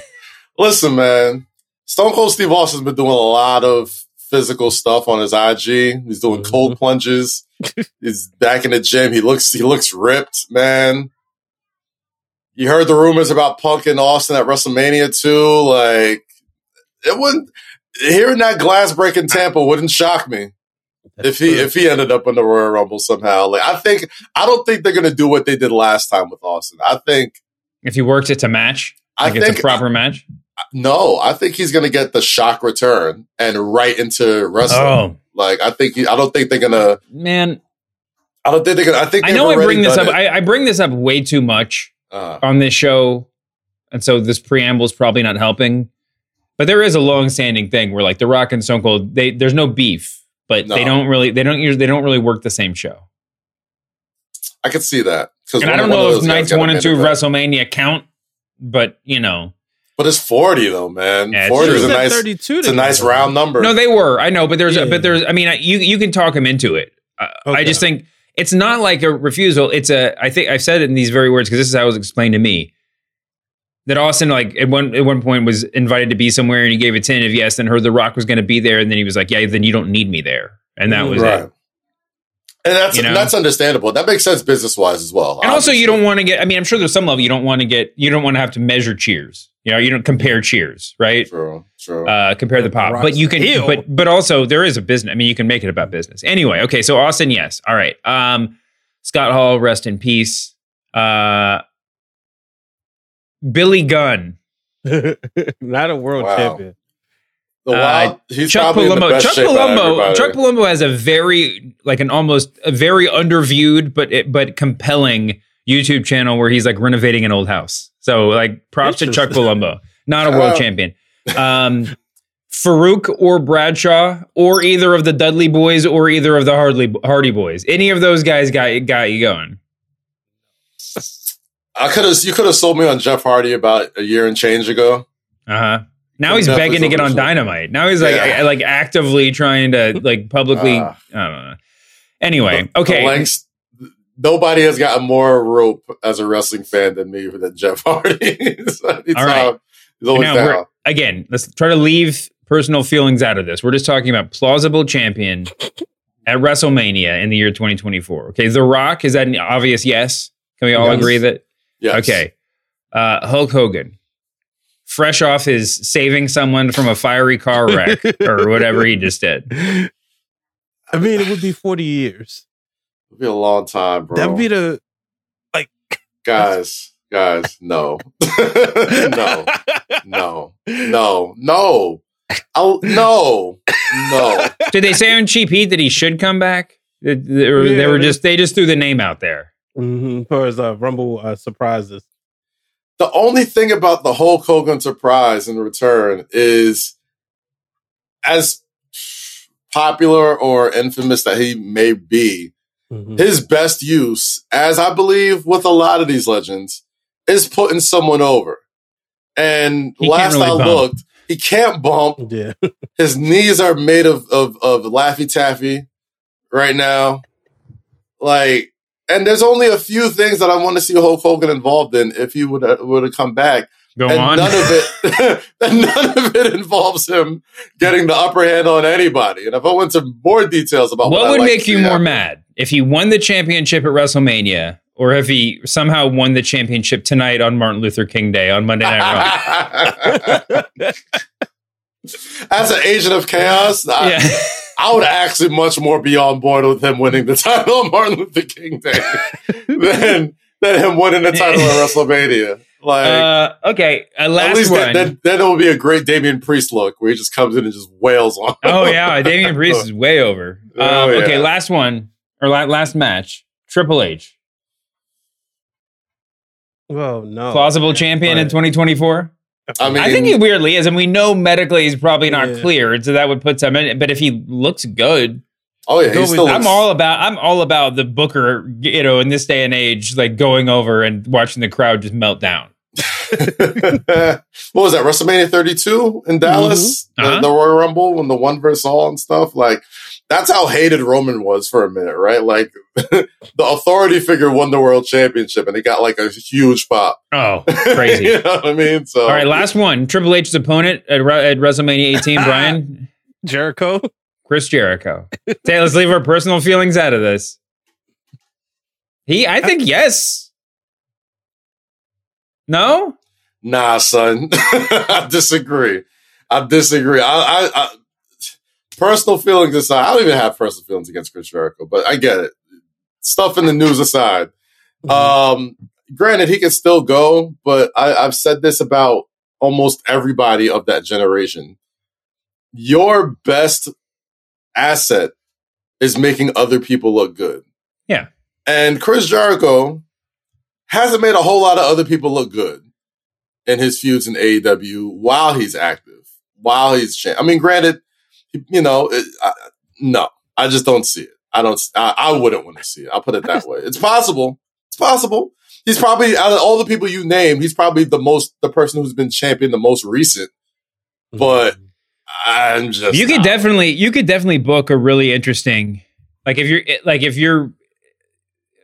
Listen, man. Stone Cold Steve Austin's been doing a lot of physical stuff on his IG. He's doing mm-hmm. cold plunges. He's back in the gym. He looks he looks ripped, man. You heard the rumors about Punk and Austin at WrestleMania too. Like it wouldn't hearing that glass break in Tampa wouldn't shock me. If he if he ended up in the Royal Rumble somehow. Like I think I don't think they're gonna do what they did last time with Austin. I think If he worked it to match, I like it's think a proper match. no, I think he's gonna get the shock return and right into wrestling. Oh Like I think he, I don't think they're gonna. man, I don't think they're gonna. I think I know I bring this up. I, I bring this up way too much Uh, on this show, and so this preamble is probably not helping. But there is a long-standing thing where, like, The Rock and Stone Cold, they there's no beef, but they don't really they don't usually they don't really work the same show. I could see that. 'Cause And I don't know if guys nights one and two of. WrestleMania count, but you know, But it's forty though, man. Yeah, forty is a nice. 32 It's a nice round number. no, they were. I know, but there's a, but there's. I mean, I, you you can talk him into it. Uh, I just think it's not like a refusal. It's a. I think I've said it in these very words because this is how it was explained to me. That Austin, like at one at one point, was invited to be somewhere, and he gave a ten of yes, and heard The Rock was going to be there, and then he was like, "Yeah, then you don't need me there," and that was right. it. And that's You know? that's understandable. That makes sense business wise as well. And also, you don't want to get. I mean, I'm sure there's some level you don't want to get. You don't want to have to measure cheers. You know, you don't compare cheers, right? True. True. uh, compare the pop. But you can, Ew. but but also there is a business. I mean, you can make it about business. Anyway, okay. So Austin, yes. All right. Um, Scott Hall, rest in peace. Uh, Billy Gunn, Not a world Wow. champion. the he's uh, Chuck probably in the Palumbo. best Chuck shape Palumbo. Chuck Palumbo has a very like an almost a very underviewed but but compelling YouTube channel where he's like renovating an old house. So like props to Chuck Palumbo, not a world Oh. champion. Um, Faarooq or Bradshaw or either of the Dudley boys or either of the Hardly Hardy boys. Any of those guys got got you going. I could have. You could have sold me on Jeff Hardy about a year and change ago. Uh huh. Now he's begging to get on. Dynamite. Now he's like Yeah. Like actively trying to like publicly. Ah. I don't know. Anyway, The okay. lengths- nobody has gotten more rope as a wrestling fan than me than Jeff Hardy. So All right. Now again. Let's try to leave personal feelings out of this. We're just talking about plausible champion at WrestleMania in the year 2024. Okay, The Rock is that an obvious yes? Can we all Yes. agree that? Yes. Okay. Uh, Hulk Hogan, fresh off his saving someone from a fiery car wreck or whatever he just did. I mean, it would be 40 years. It'd be a long time, bro. That'd be the like, guys, guys, no, no, no, no, no, I'll, no, no. Did they say on Cheap Heat that he should come back? They, they were, they were just they just threw the name out there. Mm for his uh, Rumble uh, surprises. The only thing about the Hulk Hogan surprise in return is as popular or infamous that he may be, Mhm. his best use, as I believe with a lot of these legends, is putting someone over. And He last really I bump. looked, he can't bump. Yeah. His knees are made of of, of Laffy Taffy right now. Like, and there's only a few things that I want to see Hulk Hogan involved in if he would would have come back. Go and on. none of it, and none of it involves him getting the upper hand on anybody. And if I went to more details about what, what would like make you more happen- mad if he won the championship at WrestleMania, or if he somehow won the championship tonight on Martin Luther King Day on Monday Night Raw? As an agent of chaos, I, Yeah. I would actually much more be on board with him winning the title on Martin Luther King Day than than him winning the title at WrestleMania. Like, Uh, okay, uh, at least one. then, then, then it will be a great Damian Priest look where he just comes in and just wails on. oh yeah, Damian Priest is way over. Um, Oh, yeah. Okay, last one or la- last match. Triple H, Well, no. plausible champion in 2024. I mean, I think he weirdly is, and we know medically he's probably not Yeah. cleared, so that would put some in. But if he looks good, oh yeah, Go he with- still I'm all about. I'm all about the Booker. You know, in this day and age, like going over and watching the crowd just melt down. what was that? WrestleMania 32 in Dallas, Uh-huh. the, the Royal Rumble, when the one versus all and stuff. Like that's how hated Roman was for a minute, right? Like the authority figure won the world championship, and he got like a huge pop. Oh, crazy! you know what I mean? So All right, last one. Triple H's opponent at, Re- at WrestleMania 18, Brian, Jericho. Chris Jericho. Say, let's leave our personal feelings out of this. He, I think yes. No, Nah, son, I disagree. I disagree. I, I, I personal feelings aside, I don't even have personal feelings against Chris Jericho, but I get it. Stuff in the news aside, um, granted he can still go, but I, I've said this about almost everybody of that generation. Your best asset is making other people look good. Yeah. And Chris Jericho hasn't made a whole lot of other people look good in his feuds in AEW while he's active, while he's. Cha- I mean, granted, you know, it, I, no, I just don't see it. I don't. I, I wouldn't want to see it. I'll put it that way. It's possible. It's possible. He's probably out of all the people you name, he's probably the most the person who's been champion the most recent. Mm-hmm. But I'm just you could definitely, you could definitely book a really interesting, like if you're, like if you're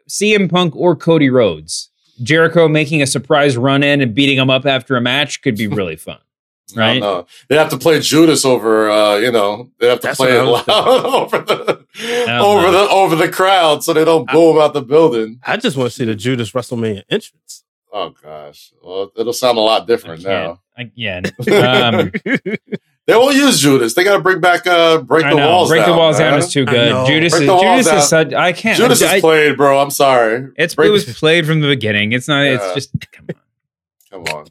CM Punk or Cody Rhodes, Jericho making a surprise run in and beating him up after a match could be really fun, right? don't know. They have to play Judas over, uh, you know, they have to That's play it loud over the don't over know. the over the crowd so they don't boo him out the building. I just want to see the Judas WrestleMania entrance. Oh gosh, well, it'll sound a lot different now. I, yeah. Um, They won't use Judas. They got to bring back uh, break I the know. walls. Break the down, walls down is too good. Judas Break is Judas down. is such. I can't. Judas I, is played, bro. I'm sorry. It's Break- it was played from the beginning. It's not. It's just come on. Come on.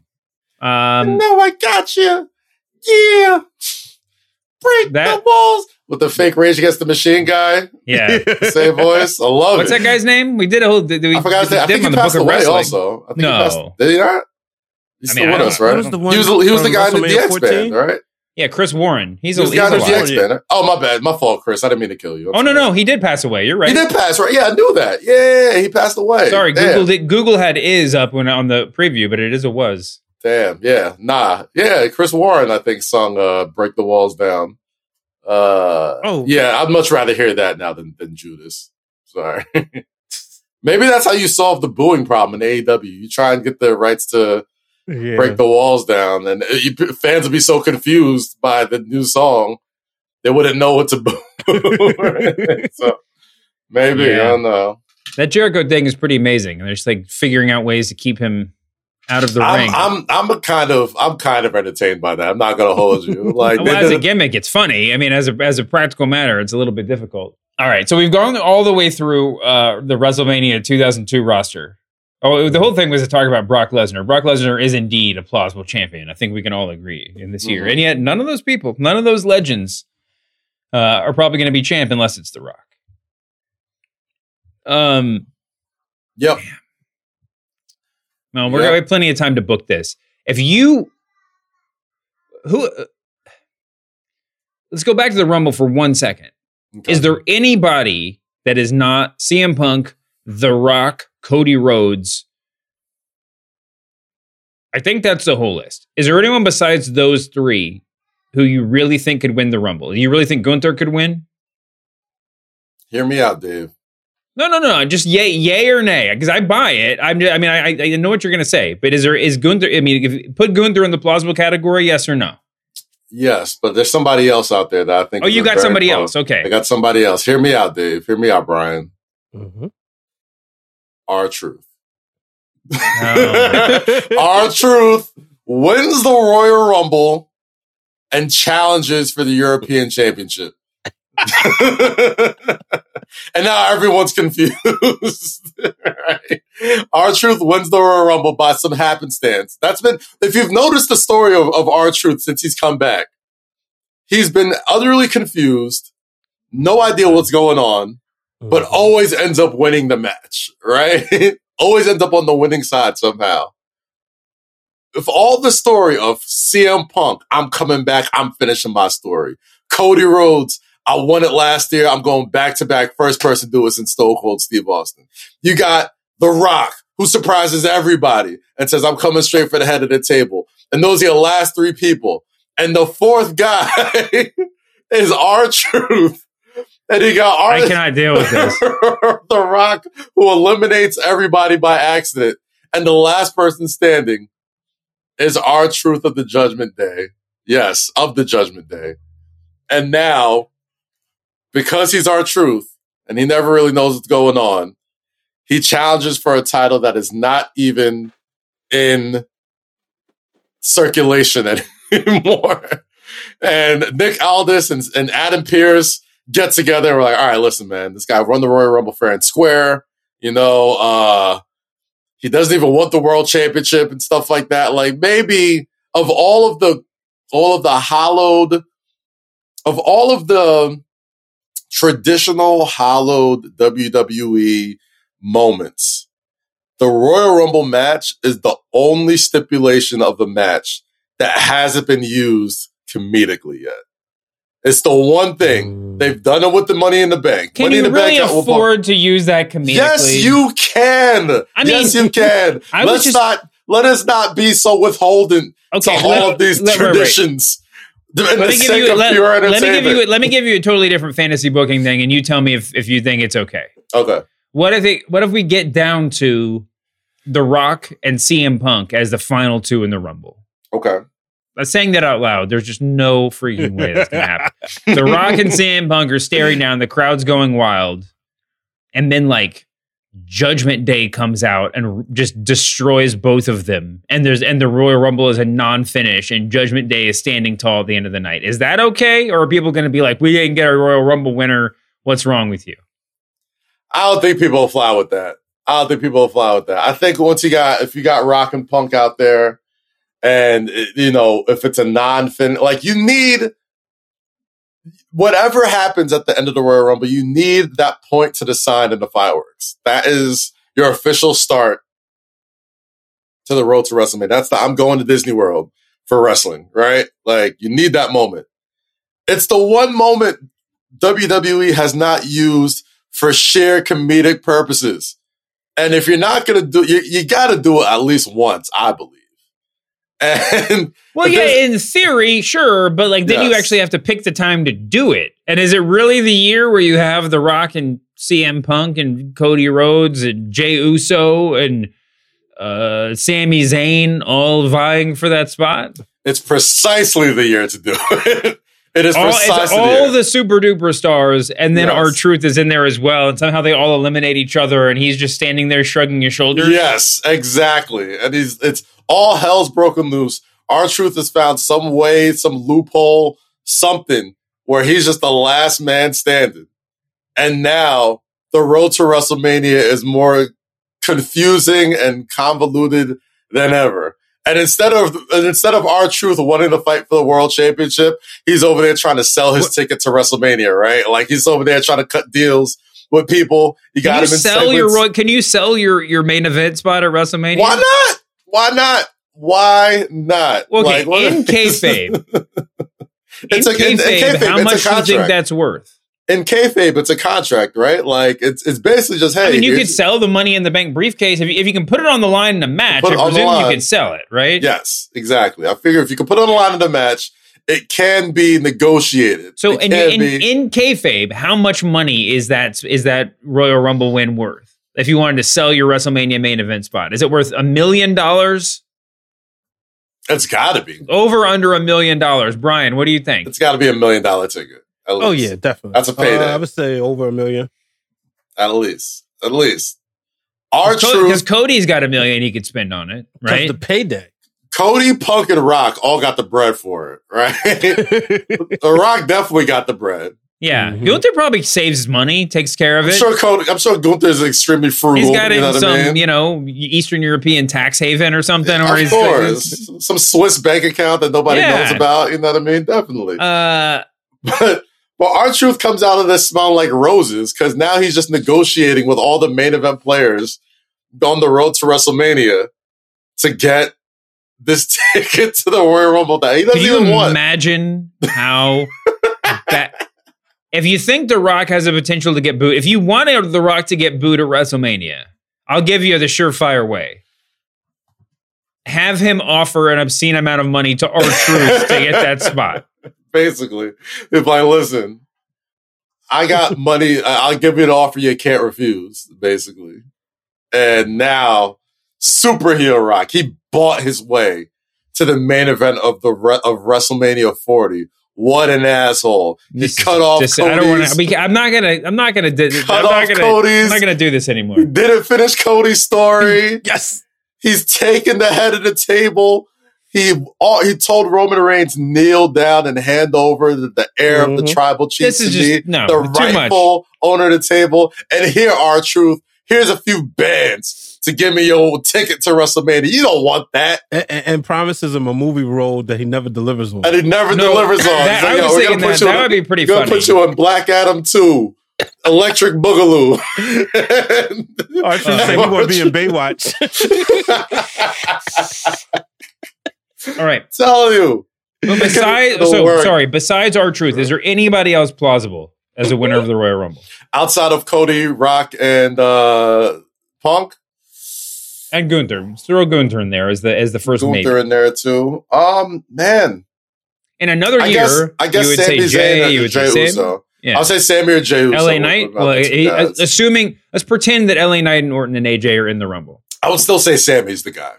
on. Um, no, I got you. Yeah. Break That- the walls with the fake Rage Against the Machine guy. yeah. Same voice. I love What's it. What's that guy's name? We did a whole. Did we, I forgot his we name. I did think him he passed the Book of away Wrestling. also. I think No. he passed, did he not? He's I still mean, I with don't us, right? That was the one he was, he was the guy in the WrestleMania DX band, right? Yeah, Chris Warren. He's He a, was he's the guy in the alive. DX band. Oh, my bad. My fault, Chris. I didn't mean to kill you. I'm Oh no, sorry. no, he did pass away. You're right. He did pass, right? Yeah, I knew that. Yeah, he passed away. Sorry, Damn. Google did, Google had is up when on the preview, but it is a was. Damn, yeah, nah, yeah. Chris Warren, I think, sung uh, "Break the Walls Down." Uh, oh, yeah, I'd much rather hear that now than than Judas. Sorry. Maybe that's how you solve the booing problem in AEW. You try and get the rights to Yeah. break the walls down, and you, fans would be so confused by the new song they wouldn't know what to boo. so maybe I don't know. That Jericho thing is pretty amazing. And they're just like figuring out ways to keep him out of the I'm, ring. I'm I'm a kind of I'm kind of entertained by that. I'm not gonna hold you. Like well, as a gimmick, it's funny. I mean, as a as a practical matter, it's a little bit difficult. All right, so we've gone all the way through uh, the WrestleMania 2002 roster. Oh, the whole thing was to talk about Brock Lesnar. Brock Lesnar is indeed a plausible champion. I think we can all agree in this year. Mhm. And yet, none of those people, none of those legends, uh, are probably going to be champ unless it's The Rock. Um. Yep. No, we're Yep. gonna have plenty of time to book this. If you who uh, let's go back to the Rumble for one second. Is there anybody that is not CM Punk, The Rock, Cody Rhodes? I think that's the whole list. Is there anyone besides those three who you really think could win the Rumble? You really think Gunther could win? Hear me out, Dave. No, no, no, no. just yay, yay or nay. Because I buy it. I'm. I mean, I, I know what you're going to say, but is there is Gunther? I mean, if put Gunther in the plausible category, yes or no? Yes, but there's somebody else out there that I think. Oh, you got somebody close- else. Okay. I got somebody else. Hear me out, Dave. Hear me out, Brian. Mm-hmm. R-Truth. Oh. R-Truth wins the Royal Rumble and challenges for the European Championship. and now everyone's confused. right? R-Truth wins the Royal Rumble by some happenstance. That's been, if you've noticed the story of, of R-Truth since he's come back, he's been utterly confused, no idea what's going on, but mm-hmm. always ends up winning the match, right? always ends up on the winning side somehow. If all the story of CM Punk, I'm coming back, I'm finishing my story. Cody Rhodes, I won it last year. I'm going back to back, first person do it since Stone Cold Steve Austin. You got The Rock, who surprises everybody and says, I'm coming straight for the head of the table. And those are your last three people. And the fourth guy is our truth. And you got our I cannot deal with this. the Rock who eliminates everybody by accident. And the last person standing is R-Truth of the judgment day. Yes, of the judgment day. And now, because he's R-Truth and he never really knows what's going on, he challenges for a title that is not even in circulation anymore. And Nick Aldis and, and Adam Pearce get together and we're like, all right, listen, man, this guy run the Royal Rumble fair and square. You know, uh, he doesn't even want the world championship and stuff like that. Like maybe of all of the, all of the hollowed, of all of the traditional hollowed WWE moments, the Royal Rumble match is the only stipulation of the match that hasn't been used comedically yet. It's the one thing mm. they've done it with the Money in the Bank. Can money you in the really Bank will afford to use that comedically? Yes, you can. I mean, yes, you can. I Let's just- not let us not be so withholding Okay, to all of these let- right, right. traditions. In Let me, give you, let, me give you let me give you a totally different fantasy booking thing, and you tell me if, if you think it's okay. Okay. What if it, what if we get down to The Rock and CM Punk as the final two in the Rumble? Okay. I'm saying that out loud. There's just no freaking way that's gonna happen. the Rock and CM Punk are staring down, the crowd's going wild, and then like Judgment Day comes out and r- just destroys both of them. And there's and the Royal Rumble is a non-finish, and Judgment Day is standing tall at the end of the night. Is that okay? Or are people gonna be like, we didn't get a Royal Rumble winner? What's wrong with you? I don't think people will fly with that. I don't think people will fly with that. I think once you got, if you got Rock and Punk out there, and you know, if it's a non-fin, like you need whatever happens at the end of the Royal Rumble, you need that point to decide in the fireworks. That is your official start to the road to WrestleMania. That's the I'm going to Disney World for wrestling, right? Like you need that moment. It's the one moment WWE has not used for sheer comedic purposes. And if you're not going to do, you, you got to do it at least once, I believe. And Well, yeah, in theory, sure, but like then you actually have to pick the time to do it. And is it really the year where you have The Rock and CM Punk and Cody Rhodes and Jey Uso and uh Sami Zayn all vying for that spot? it's precisely the year to do it. It is All, precisely the all the super duper stars, and then Yes. R-Truth is in there as well, and somehow they all eliminate each other, and he's just standing there shrugging his shoulders. Yes, exactly. And he's it's all hell's broken loose. R-Truth has found some way, some loophole, something where he's just the last man standing. And now the road to WrestleMania is more confusing and convoluted than ever. And instead of and instead of R-Truth wanting to fight for the world championship, he's over there trying to sell his ticket to WrestleMania, right? Like he's over there trying to cut deals with people. You Can got you him sell your segments. ro- Can you sell your your main event spot at WrestleMania? Why not? Why not? Why not? Okay, Like, what- in kayfabe, It's in a- in- in kayfabe, kayfabe, how much do you think that's worth? In kayfabe, it's a contract, right? Like it's it's basically just hey. I mean, you could sell the money in the bank briefcase if you, if you can put it on the line in a match. I it on the presume you could sell it, right? Yes, exactly. I figure if you can put it on the line in the match, it can be negotiated. So, it in, in, be- in kayfabe, how much money is that is that Royal Rumble win worth? If you wanted to sell your WrestleMania main event spot, is it worth a million dollars? it's got to be. Over under a million dollars, Brian? What do you think? It's got to be a million dollar ticket. At Oh least. yeah, definitely. That's a payday. Uh, I would say over a million. At least, at least. Our Because truth, Cody's got a million he could spend on it, Right. right? The payday. Cody, Punk, and Rock all got the bread for it, right? the Rock definitely got the bread. yeah, Mhm. Gunther probably saves money, takes care of I'm it. sure Cody. I'm sure Gunther is extremely frugal. He's got it you know in some, I mean? you know, Eastern European tax haven or something, or of he's course, some Swiss bank account that nobody Yeah. knows about. You know what I mean? Definitely. Uh, but but R-Truth comes out of this smelling like roses because now he's just negotiating with all the main event players on the road to WrestleMania to get this ticket to the Royal Rumble. That he doesn't Can you even want. imagine how that? If you think The Rock has a potential to get booed, if you wanted The Rock to get booed at WrestleMania, I'll give you the surefire way. Have him offer an obscene amount of money to R-Truth to get that spot. Basically, it's like, listen, I got money. I- I'll give you an offer you can't refuse. Basically, and now superhero Rock he bought his way to the main event of the of WrestleMania 40. What an asshole! He This cut off. just- I don't want to. I'm not gonna. I'm not gonna. do- I'm Cut not off gonna. Cody's- I'm not gonna do this anymore. Didn't finish Cody's story. Yes. He's taken the head of the table. He all, he told Roman Reigns kneel down and hand over the, the heir of the Mhm. tribal chief This to me, no, the too much. rightful owner of the table. And here, R-Truth. Here's a few bands to give me your ticket to WrestleMania. You don't want that, And, and, and promises him a movie role that he never delivers on. and he never No, delivers on. that- like, I was thinking gonna put that- you that in- would be pretty we're gonna funny. put you on Black Adam 2, Electric Boogaloo. R-Truth say he want to be in Baywatch. All right. Tell you. But besides, so work. sorry. Besides R-Truth, is there anybody else plausible as a winner of the Royal Rumble? outside of Cody, Rock, and uh, Punk. And Gunther, throw Gunther in there as the as the first maybe. Gunther in there too. Um, man, In another I year, guess I guess you would Sami say Jey, Zayn you would Jey say Sami. Uso. Yeah. I'll say Sami or Jey Uso. LA Knight. Well, he- assuming let's pretend that LA Knight and Orton and AJ are in the Rumble. I would still say Sami's the guy.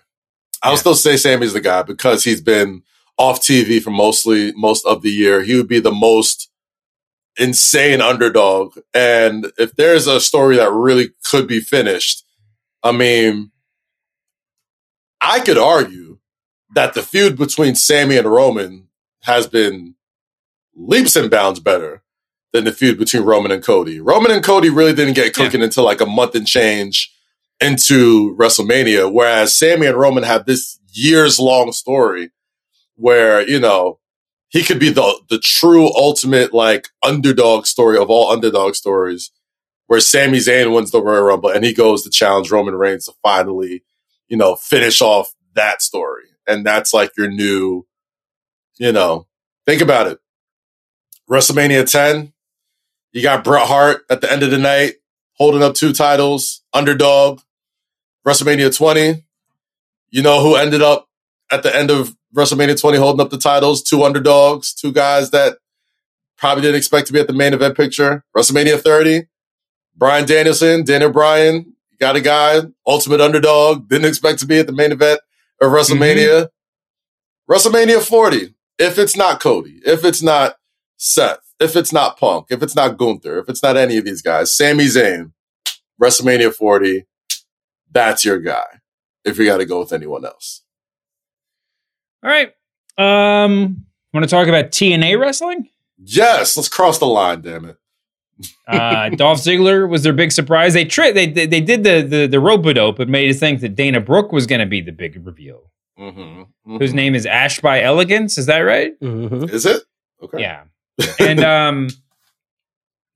I would still say Sami's the guy because he's been off TV for mostly most of the year. He would be the most insane underdog. And if there's a story that really could be finished, I mean, I could argue that the feud between Sami and Roman has been leaps and bounds better than the feud between Roman and Cody. Roman and Cody really didn't get cooking until like a month and change into WrestleMania, whereas Sami and Roman have this years long story where, you know, he could be the the true ultimate like underdog story of all underdog stories, where Sami Zayn wins the Royal Rumble and he goes to challenge Roman Reigns to finally, you know, finish off that story. And that's like your new, you know, think about it. WrestleMania 10, you got Bret Hart at the end of the night holding up two titles, underdog. WrestleMania 20, you know who ended up at the end of WrestleMania 20 holding up the titles, two underdogs, two guys that probably didn't expect to be at the main event picture. WrestleMania 30, Bryan Danielson, Daniel Bryan, got a guy, ultimate underdog, didn't expect to be at the main event of WrestleMania. Mm-hmm. WrestleMania 40, if it's not Cody, if it's not Seth, if it's not Punk, if it's not Gunther, if it's not any of these guys, Sami Zayn, WrestleMania 40, that's your guy. If you got to go with anyone else. All right. Um, want to talk about TNA wrestling? Yes, let's cross the line, damn it. Uh, Dolph Ziggler was their big surprise. They tri- they, they they did the the the rope dope, but made us think that Dana Brooke was going to be the big reveal. Mm-hmm. Whose name is Ash by Elegance? Is that right? Is it? Okay. Yeah. And um,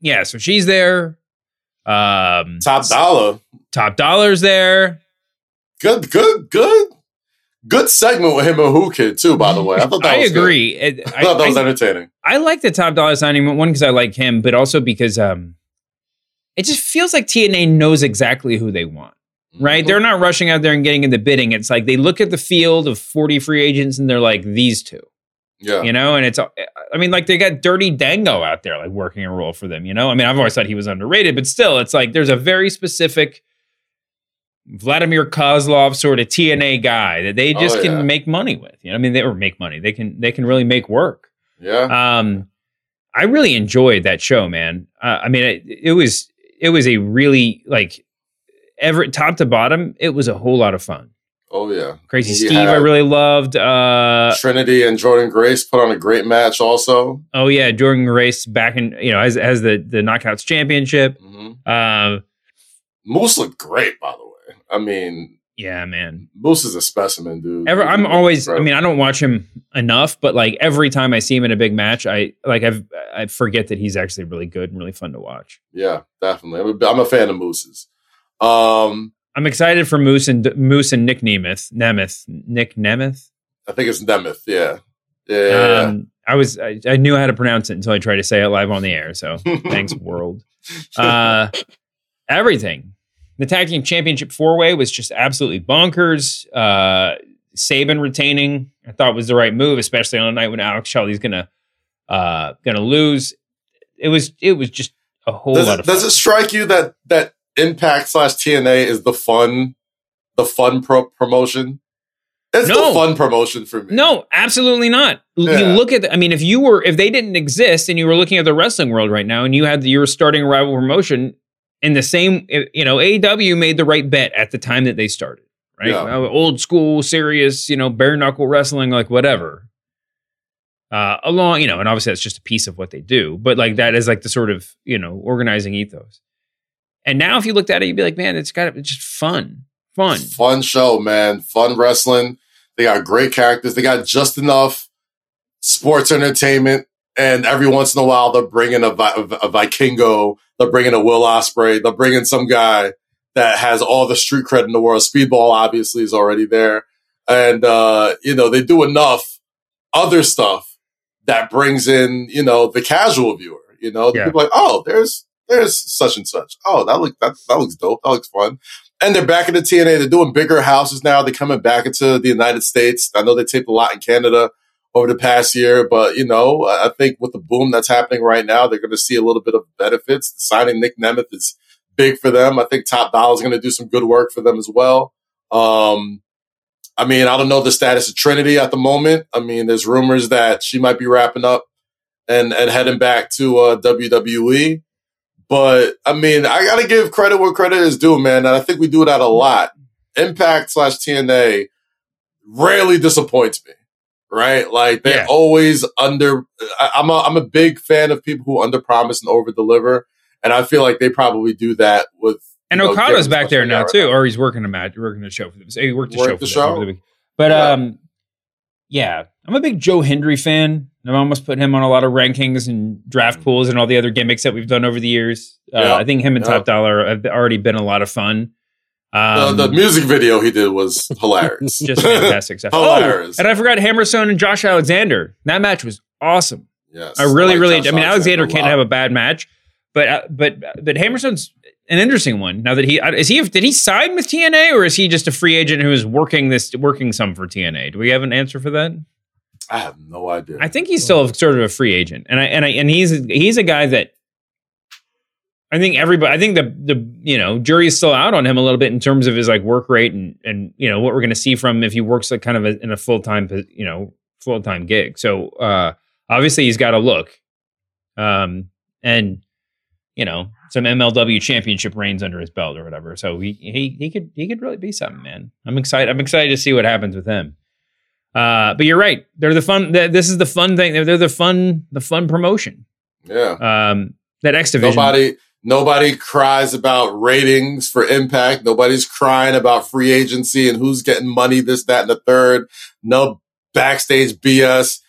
yeah. So she's there. Um, Top Dolla. Top Dolla's there. Good, good, good. Good segment with him and Who Kid, too, by the way. I thought that I was agree. It- I thought that was entertaining. I like the Top Dolla signing one because I like him, but also because um, it just feels like TNA knows exactly who they want. Right? They're not rushing out there and getting in the bidding. It's like they look at the field of 40 free agents and they're like, these two. Yeah. You know, and it's, I mean, like they got Dirty Dango out there, like working a role for them, you know? I mean, I've always thought he was underrated, but still, it's like there's a very specific Vladimir Kozlov sort of TNA guy that they Oh, just yeah. can make money with. You know, I mean, they or make money. They can, they can really make work. Yeah. Um, I really enjoyed that show, man. Uh, I mean, it, it was it was a really like every top to bottom. It was a whole lot of fun. Oh, yeah. Crazy He Steve, I really loved. Uh, Trinity and Jordynne Grace put on a great match also. oh yeah, Jordynne Grace back in you know as as the the Knockouts championship. Mm-hmm. Uh, Moose looked great, by the way. I mean, yeah, man. Moose is a specimen, dude. Ever, I'm always. I mean, I don't watch him enough, but like every time I see him in a big match, I like I've I forget that he's actually really good and really fun to watch. Yeah, definitely. I'm a, I'm a fan of Moose's. Um, I'm excited for Moose and Moose and Nick Nemeth. Nemeth. Nick Nemeth. I think it's Nemeth. Yeah. Yeah. Um, I was I, I knew how to pronounce it until I tried to say it live on the air. So thanks, world. Uh, everything. The tag team championship four way was just absolutely bonkers. Uh, Saban retaining, I thought was the right move, especially on a night when Alex Shelley's gonna uh, gonna lose. It was it was just a whole does, lot it, of does it strike you that that Impact slash TNA is the fun, the fun pro- promotion? It's No. the fun promotion for me. No, absolutely not. L- You look at, the, I mean, if you were, if they didn't exist and you were looking at the wrestling world right now and you had, you were starting a rival promotion in the same, eh, you know, AEW made the right bet at the time that they started, right? Yeah. Old school, serious, you know, bare knuckle wrestling, like whatever. Uh, along, you know, and obviously that's just a piece of what they do, but like that is like the sort of, you know, organizing ethos. And now if you looked at it, you'd be like, man, it's got it's just fun, fun. Fun show, man. Fun wrestling. They got great characters. They got just enough sports entertainment. And every once in a while, they're bringing a, Vi- a Vikingo. They're bringing a Will Ospreay. They're bringing some guy that has all the street cred in the world. Speedball obviously is already there. And, uh, you know, they do enough other stuff that brings in, you know, the casual viewer, you know, Yeah. people like, oh, there's, there's such and such. Oh, that look, that, that looks dope. That looks fun. And they're back in the TNA. They're doing bigger houses now. They're coming back into the United States. I know they taped a lot in Canada over the past year, but you know, I I think with the boom that's happening right now, they're going to see a little bit of benefits. Signing Nick Nemeth is big for them. I think Top Dolla is going to do some good work for them as well. Um, I mean, I don't know the status of Trinity at the moment. I mean, there's rumors that she might be wrapping up and and heading back to uh, WWE. But I mean, I got to give credit where credit is due, man. And I think we do that a lot. Impact slash TNA rarely disappoints me, right? Like they Yeah. always under. I, I'm a I'm a big fan of people who under promise and over deliver, and I feel like they probably do that with. And know, Okada's back there now right too, or he's working a match, working a show for them. So he worked a Worked show for the them show? over the week. But Yeah. um, yeah, I'm a big Joe Hendry fan. I've almost put him on a lot of rankings and draft pools and all the other gimmicks that we've done over the years. Uh, Mm. Yeah. I think him and Yeah. Top Dolla have already been a lot of fun. Um, the, the music video he did was hilarious. just fantastic stuff. hilarious. Oh, and I forgot Hammerstone and Josh Alexander. That match was awesome. yes, I really, like really. Josh I mean, Alexander can't have a bad match, but uh, but but Hammerstone's an interesting one. Now that he is he did he sign with TNA or is he just a free agent who is working this working some for TNA? Do we have an answer for that? I have no idea. I think he's still sort of a free agent, and I and I and he's he's a guy that I think everybody. I think the the you know jury is still out on him a little bit in terms of his like work rate and and you know what we're going to see from him if he works like kind of a, in a full time you know full time gig. So uh obviously he's got to look, um and you know some MLW championship reigns under his belt or whatever. So he he he could he could really be something, man. I'm excited. I'm excited to see what happens with him. Uh, but you're right. They're the fun. This is the fun thing. They're, they're the fun. The fun promotion. Yeah. Um, that X division. Nobody. Nobody cries about ratings for Impact. Nobody's crying about free agency and who's getting money, this, that, and the third. No backstage BS.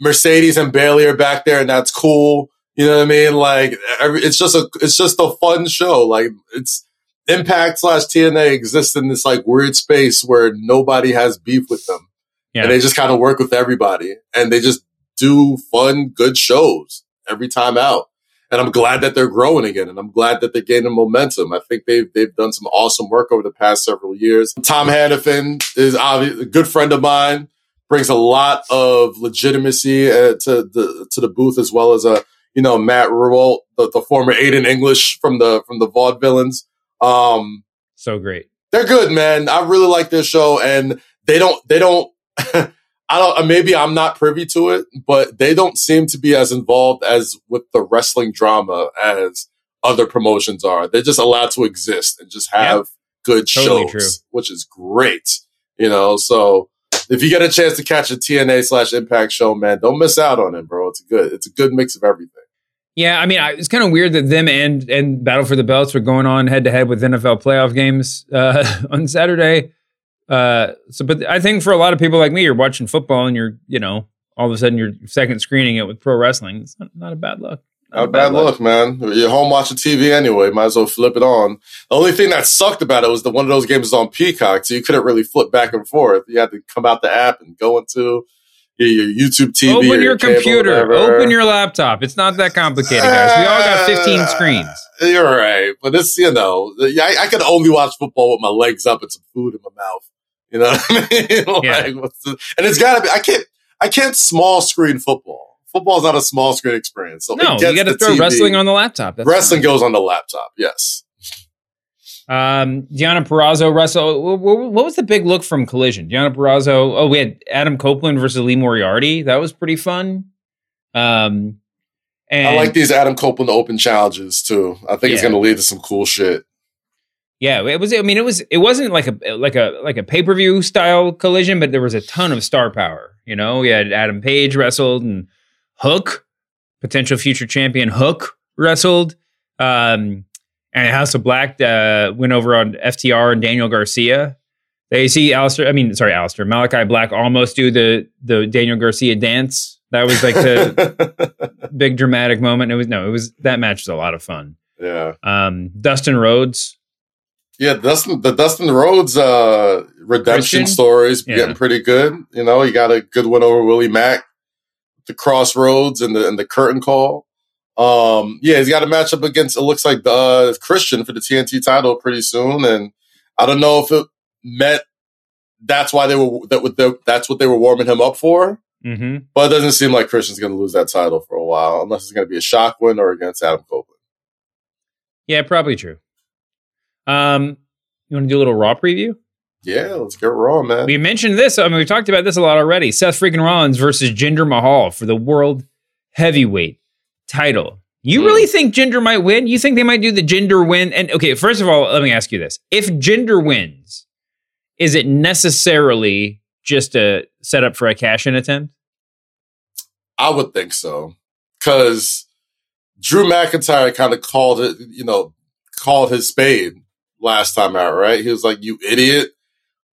Mercedes and Bailey are back there, and that's cool. You know what I mean? Like every, it's just a it's just a fun show. Like it's Impact slash TNA exists in this like weird space where nobody has beef with them. Yeah. And they just kind of work with everybody and they just do fun, good shows every time out. And I'm glad that they're growing again. And I'm glad that they're gaining momentum. I think they've, they've done some awesome work over the past several years. Tom Hannifan is obviously a good friend of mine, brings a lot of legitimacy uh, to the, to the booth as well as a, you know, Matt Rehwoldt, the, the former Aiden English from the, from the Vaudevillains. Um, so great. They're good, man. I really like this show and they don't, they don't, I don't, maybe I'm not privy to it, but they don't seem to be as involved as with the wrestling drama as other promotions are. They're just allowed to exist and just have Yep. good Totally shows, true. which is great. You know, so if you get a chance to catch a TNA slash Impact show, man, don't miss out on it, bro. It's good. It's a good mix of everything. Yeah, I mean, I, it's kind of weird that them and and Battle for the Belts were going on head to head with NFL playoff games uh, on Saturday. Uh, so, but I think for a lot of people like me, you're watching football and you're, you know, all of a sudden you're second screening it with pro wrestling. It's not, not a bad look. Not a bad look, man. You're home watching TV anyway. Might as well flip it on. The only thing that sucked about it was that one of those games was on Peacock, so you couldn't really flip back and forth. You had to come out the app and go into your, your YouTube TV. Open your cable, computer. Open your laptop. It's not that complicated, guys. We all got 15 screens. You're right, but it's you know, I, I could only watch football with my legs up and some food in my mouth. You know what I mean? like, what's the, and it's got to be. I can't. I can't small screen football. Football's not a small screen experience. So No, you got to throw TV. wrestling on the laptop. That's wrestling goes on the laptop. Yes. Um, Deonna Purrazzo wh- What was the big look from Collision? Deonna Purrazzo. Oh, we had Adam Copeland versus Lee Moriarty. That was pretty fun. Um, and I like these Adam Copeland Open challenges too. I think it's going to lead to some cool shit. Yeah, it was. I mean, it was. It wasn't like a like a like a pay per view style collision, but there was a ton of star power. You know, we had Adam Page wrestled and Hook, potential future champion Hook wrestled. Um, and House of Black uh, went over on FTR and Daniel Garcia. They see Aleister. I mean, sorry, Aleister Malachi Black almost do the the Daniel Garcia dance. That was like the big dramatic moment. It was no, it was that match was a lot of fun. Yeah. Um, Dustin Rhodes. Yeah, Dustin, the Dustin Rhodes uh, redemption Christian? stories Yeah. getting pretty good. You know, he got a good win over Willie Mack, the Crossroads, and the and the Curtain Call. Um, yeah, he's got a matchup against it looks like uh, Christian for the TNT title pretty soon, and I don't know if it meant that's why they were that would that's what they were warming him up for. Mm-hmm. But it doesn't seem like Christian's going to lose that title for a while, unless it's going to be a shock win or against Adam Copeland. Yeah, probably true. Um, you want to do a little Raw preview? Yeah, let's get raw, man. We mentioned this. I mean, we talked about this a lot already. Seth freaking Rollins versus Jinder Mahal for the World Heavyweight title. You really think Jinder might win? You think they might do the Jinder win? And okay, first of all, let me ask you this: If Jinder wins, is it necessarily just a setup for a cash-in attempt? I would think so. Cause Drew McIntyre kind of called it, you know, called his spade last time out, right? He was like, you idiot.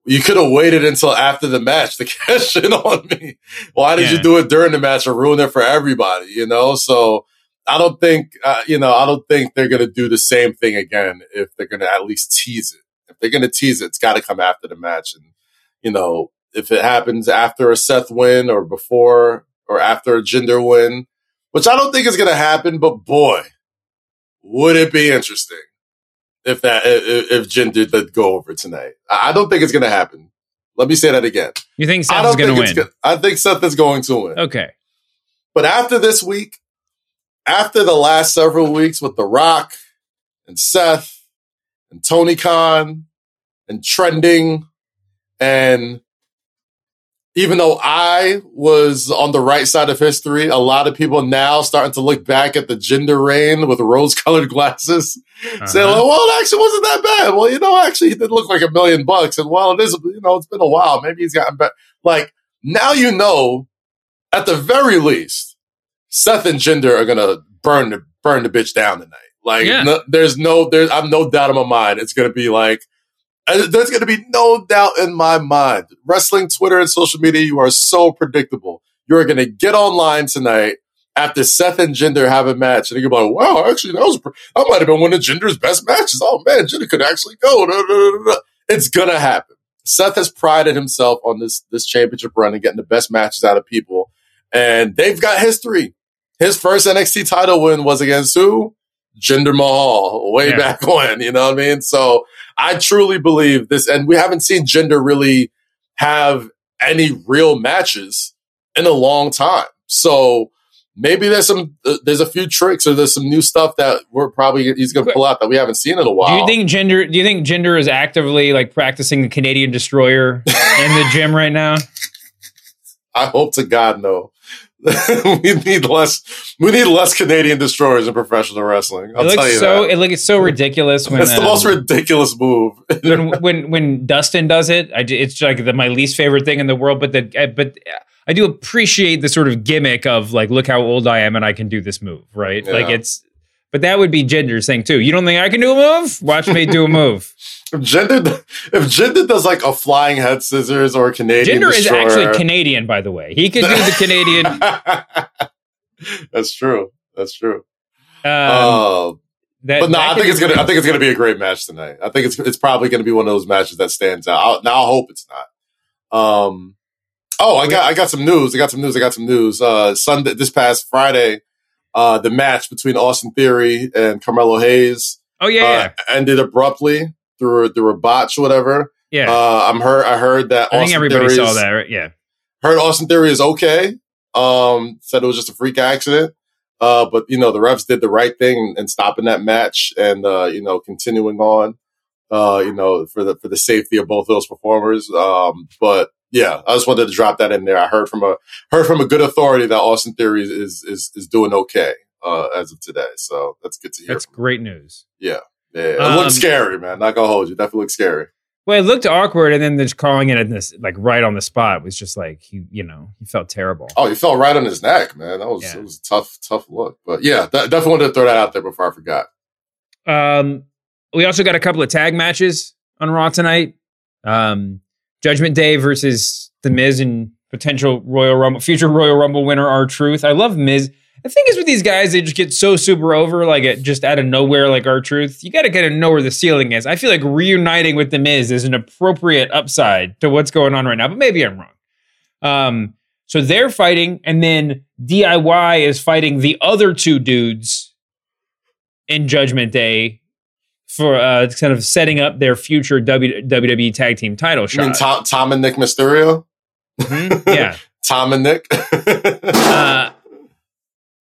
You could have waited until after the match to cash in on me. Why did you do it during the match and ruin it for everybody? You know, so I don't think, uh, you know, I don't think they're going to do the same thing again if they're going to at least tease it. If they're going to tease it, it's got to come after the match. And, you know, if it happens after a Seth win or before or after a Jinder win, which I don't think is going to happen, but boy, would it be interesting. If that if, if Jinder did the go over tonight. I don't think it's going to happen. Let me say that again. You think I Seth don't is going to win? go- I think Seth is going to win. Okay. But after this week, after the last several weeks with The Rock and Seth and Tony Khan and trending, and even though I was on the right side of history, a lot of people now starting to look back at the Jinder reign with rose colored glasses, saying, Uh-huh. well, it actually wasn't that bad. Well, you know, actually, he did look like a million bucks. And well, it is, you know, it's been a while. Maybe he's gotten better. Like, now you know, at the very least, Seth and Jinder are gonna burn the burn the bitch down tonight. Like, Yeah. no, there's no, there's, I'm no doubt in my mind. It's gonna be like, there's gonna be no doubt in my mind. Wrestling, Twitter, and social media, you are so predictable. You're gonna get online tonight after Seth and Jinder have a match, and you're like, wow, actually, that was, that might have been one of Jinder's best matches. Oh man, Jinder could actually go. It's gonna happen. Seth has prided himself on this this championship run and getting the best matches out of people, and they've got history. His first NXT title win was against who? Jinder Mahal, way Yeah. back when. You know what I mean? So I truly believe this, and we haven't seen Jinder really have any real matches in a long time. So maybe there's some uh, there's a few tricks or there's some new stuff that we're probably he's going to pull out that we haven't seen in a while. Do you think Jinder? Do you think Jinder is actively like practicing the Canadian destroyer in the gym right now? I hope to God no. we need less. We need less Canadian destroyers in professional wrestling. I'll it tell looks you so. that. It like it's so ridiculous when It's the um, most ridiculous move. when when when Dustin does it. I, it's like the, my least favorite thing in the world. But but I do appreciate the sort of gimmick of like, look how old I am and I can do this move, right? Like it's. But that would be Jinder's thing too. You don't think I can do a move? Watch me do a move. If Jinder, if Jinder does like a flying head scissors or a Canadian Jinder is actually Canadian, by the way. He could do the Canadian. That's true. That's true. Um, Uh, that, but no, I think it's gonna. I think it's gonna be a great match tonight. I think it's it's probably gonna be one of those matches that stands out. I'll, now I hope it's not. Um. Oh, I got I got some news. I got some news. I got some news. Uh, Sunday this past Friday, uh, the match between Austin Theory and Carmelo Hayes. Oh yeah, uh, ended abruptly through a, through a botch, whatever. yeah. Uh, I'm heard. I heard that. I think Austin everybody Theory saw is- that, right? Yeah. Heard Austin Theory is okay. Um, said it was just a freak accident. Uh, but you know the refs did the right thing in stopping that match and uh, you know continuing on. Uh, you know for the for the safety of both of those performers. Um, but yeah, I just wanted to drop that in there. I heard from a heard from a good authority that Austin Theory is is is doing okay uh, as of today. So that's good to hear. That's great news. Yeah, yeah. It Um, looks scary, man. Not gonna hold you. Definitely looks scary. Well, it looked awkward, and then just calling it in this like right on the spot was just like he, you know, he felt terrible. Oh, he fell right on his neck, man. That was Yeah. it was a tough, tough look. But yeah, de- definitely wanted to throw that out there before I forgot. Um, we also got a couple of tag matches on Raw tonight. Um, Judgment Day versus The Miz and potential Royal Rumble, future Royal Rumble winner R-Truth. I love Miz. The thing is with these guys, they just get so super over, like it just out of nowhere, like R-Truth. You got to kind of know where the ceiling is. I feel like reuniting with the Miz is an appropriate upside to what's going on right now, but maybe I'm wrong. Um, so they're fighting, and then DIY is fighting the other two dudes in Judgment Day for uh, kind of setting up their future w- WWE Tag Team title You mean Tom, Tom and Nick Mysterio? Mhm, yeah. Tom and Nick. uh,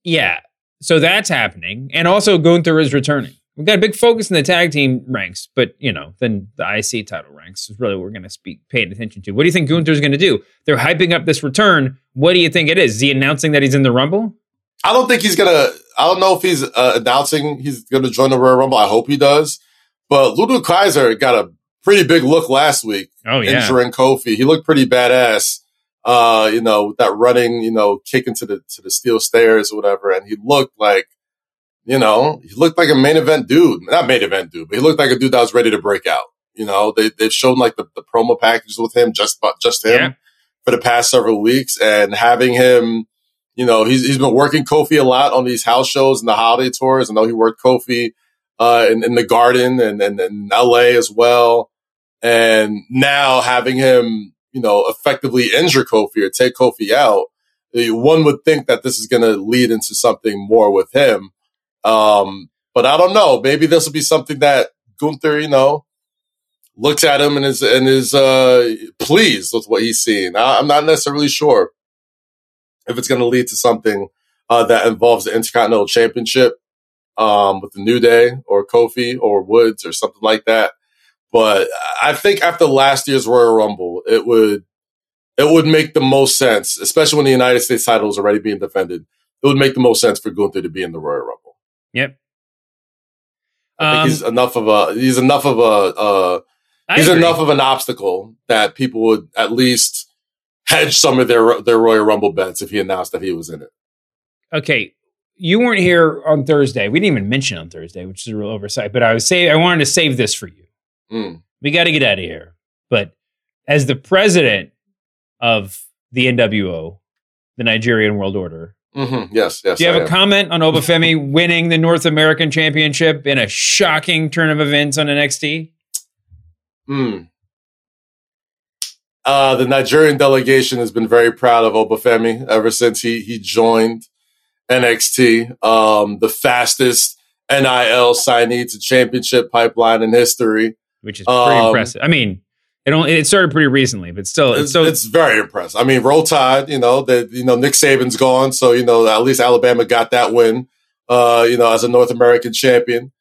yeah. So that's happening. And also Gunther is returning. We've got a big focus in the tag team ranks, but you know, then the IC title ranks is really what we're going to speak paying attention to. What do you think Gunther's going to do? They're hyping up this return. What do you think it is? Is he announcing that he's in the Rumble? I don't think he's gonna. I don't know if he's uh, announcing he's gonna join the Royal Rumble. I hope he does. But Ludwig Kaiser got a pretty big look last week, Oh yeah. injuring Kofi. He looked pretty badass. Uh, you know, with that running, you know, kick into the to the steel stairs or whatever, and he looked like, you know, he looked like a main event dude. Not main event dude, but he looked like a dude that was ready to break out. You know, they they've shown like the, the promo packages with him, just just him Yeah. for the past several weeks, and having him, you know, he's he's been working Kofi a lot on these house shows and the holiday tours. I know he worked Kofi uh, in, in the Garden and, and in L.A. as well, and now having him, you know, effectively injure Kofi or take Kofi out, eh, one would think that this is going to lead into something more with him. Um, but I don't know. Maybe this will be something that Gunther, you know, looks at him and is and is uh, pleased with what he's seeing. I, I'm not necessarily sure if it's going to lead to something uh, that involves the Intercontinental Championship um, with the New Day or Kofi or Woods or something like that. But I think after last year's Royal Rumble, it would it would make the most sense, especially when the United States title is already being defended. It would make the most sense for Gunther to be in the Royal Rumble. Yep. I think Um, he's enough of a he's enough of a uh, he's agree. enough of an obstacle that people would at least hedge some of their their Royal Rumble bets if he announced that he was in it. okay, you weren't here on Thursday. We didn't even mention on Thursday, which is a real oversight. But I was say I wanted to save this for you. Mm. We got to get out of here. But as the president of the NWO, the Nigerian World Order, hmm Yes, yes. do you have I a am. comment on Obafemi winning the North American Championship in a shocking turn of events on NXT? Hmm. Uh, the Nigerian delegation has been very proud of Obafemi ever since he he joined NXT. Um, the fastest NIL signee to championship pipeline in history. Which is pretty Um, impressive. I mean, it only it started pretty recently, but still, it's so it's very impressive. I mean, roll tide. You know that you know Nick Saban's gone, so you know at least Alabama got that win. Uh, you know, as a North American champion.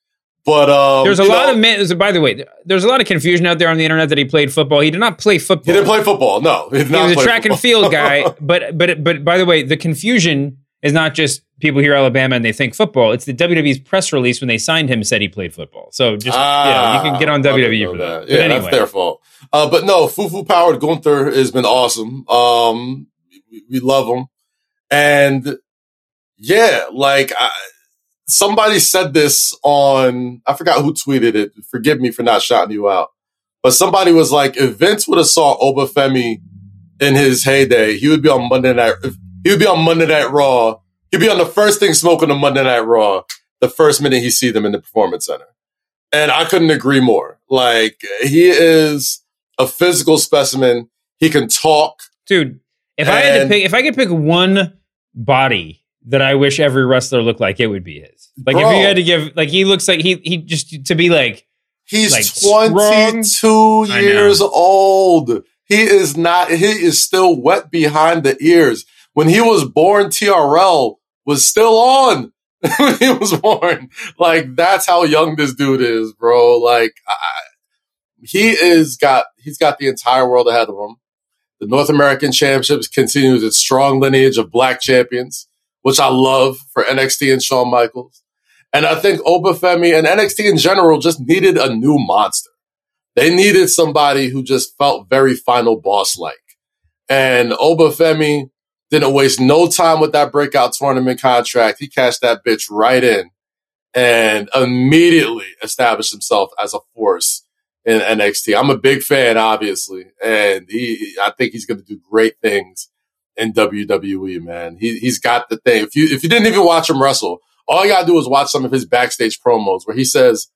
But um, there's a lot know, of men. By the way, there's a lot of confusion out there on the internet that he played football. He did not play football. He didn't play football. No, he, He was a track and field guy. but but but by the way, the confusion is not just people hear Alabama and they think football. It's the WWE's press release when they signed him said he played football. So just yeah, you can get on Ah, I WWE for that. But Yeah, anyway, that's their fault. Uh, but no, Fufu powered Gunther has been awesome. Um, we, we love him, and yeah, like I, somebody said this on I forgot who tweeted it. Forgive me for not shouting you out, but somebody was like, if Vince would have saw Obafemi in his heyday, he would be on Monday Night. He would be on Monday Night Raw. He'd be on the first thing smoking on Monday Night Raw the first minute he see them in the Performance Center. And I couldn't agree more. Like he is a physical specimen. He can talk. dude. If I had to pick, if I could pick one body that I wish every wrestler looked like, it would be his. Like if you had to give, like he looks like he he just to be like He's like, 22 I years old. He is not, he is still wet behind the ears. When he was born, TRL was still on when he was born. Like, that's how young this dude is, bro. Like, I, he is got, he's got the entire world ahead of him. The North American Championships continues its strong lineage of black champions, which I love for NXT and Shawn Michaels. And I think Obafemi and NXT in general just needed a new monster. They needed somebody who just felt very final boss like. And Obafemi didn't waste no time with that breakout tournament contract. He cashed that bitch right in and immediately established himself as a force in NXT. I'm a big fan, obviously, and he, I think he's going to do great things in WWE. Man, he he's got the thing. If you if you didn't even watch him wrestle, all you gotta do is watch some of his backstage promos where he says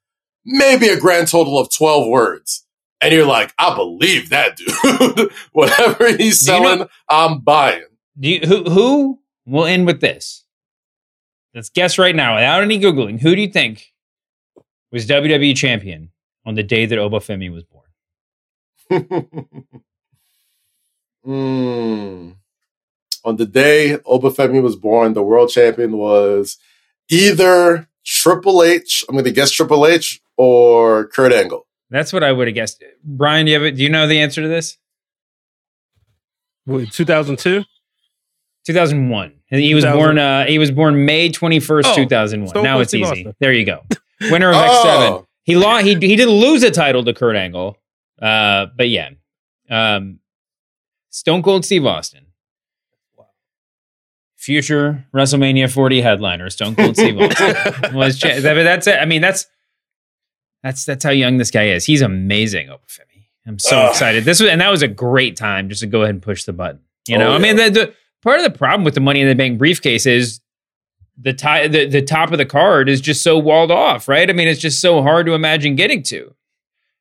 maybe a grand total of twelve words, and you're like, I believe that dude. Whatever he's Do you know- selling, I'm buying. Do you, who who will end with this? Let's guess right now, without any googling. Who do you think was WWE champion on the day that Obafemi was born? Mm. On the day Obafemi was born, the world champion was either Triple H. I'm going to guess Triple H or Kurt Angle. That's what I would have guessed. Brian, do you have? Do you know the answer to this? 2002? 2001. He was 2000. born. Uh, he was born May 21st, Oh, 2001. Stone now it's easy. Austin. There you go. Winner of Oh. X7. He lost. He he didn't lose a title to Kurt Angle. Uh, but yeah, um, Stone Cold Steve Austin. Future WrestleMania 40 headliner, Stone Cold Steve Austin was. Cha- that- that's it. I mean, that's that's that's how young this guy is. He's amazing, Obafemi. I'm so Ugh. excited. This was and that was a great time just to go ahead and push the button. You know, Oh, I mean, the, the part of the problem with the Money in the Bank briefcase is the, ti- the the top of the card is just so walled off, right? I mean, it's just so hard to imagine getting to,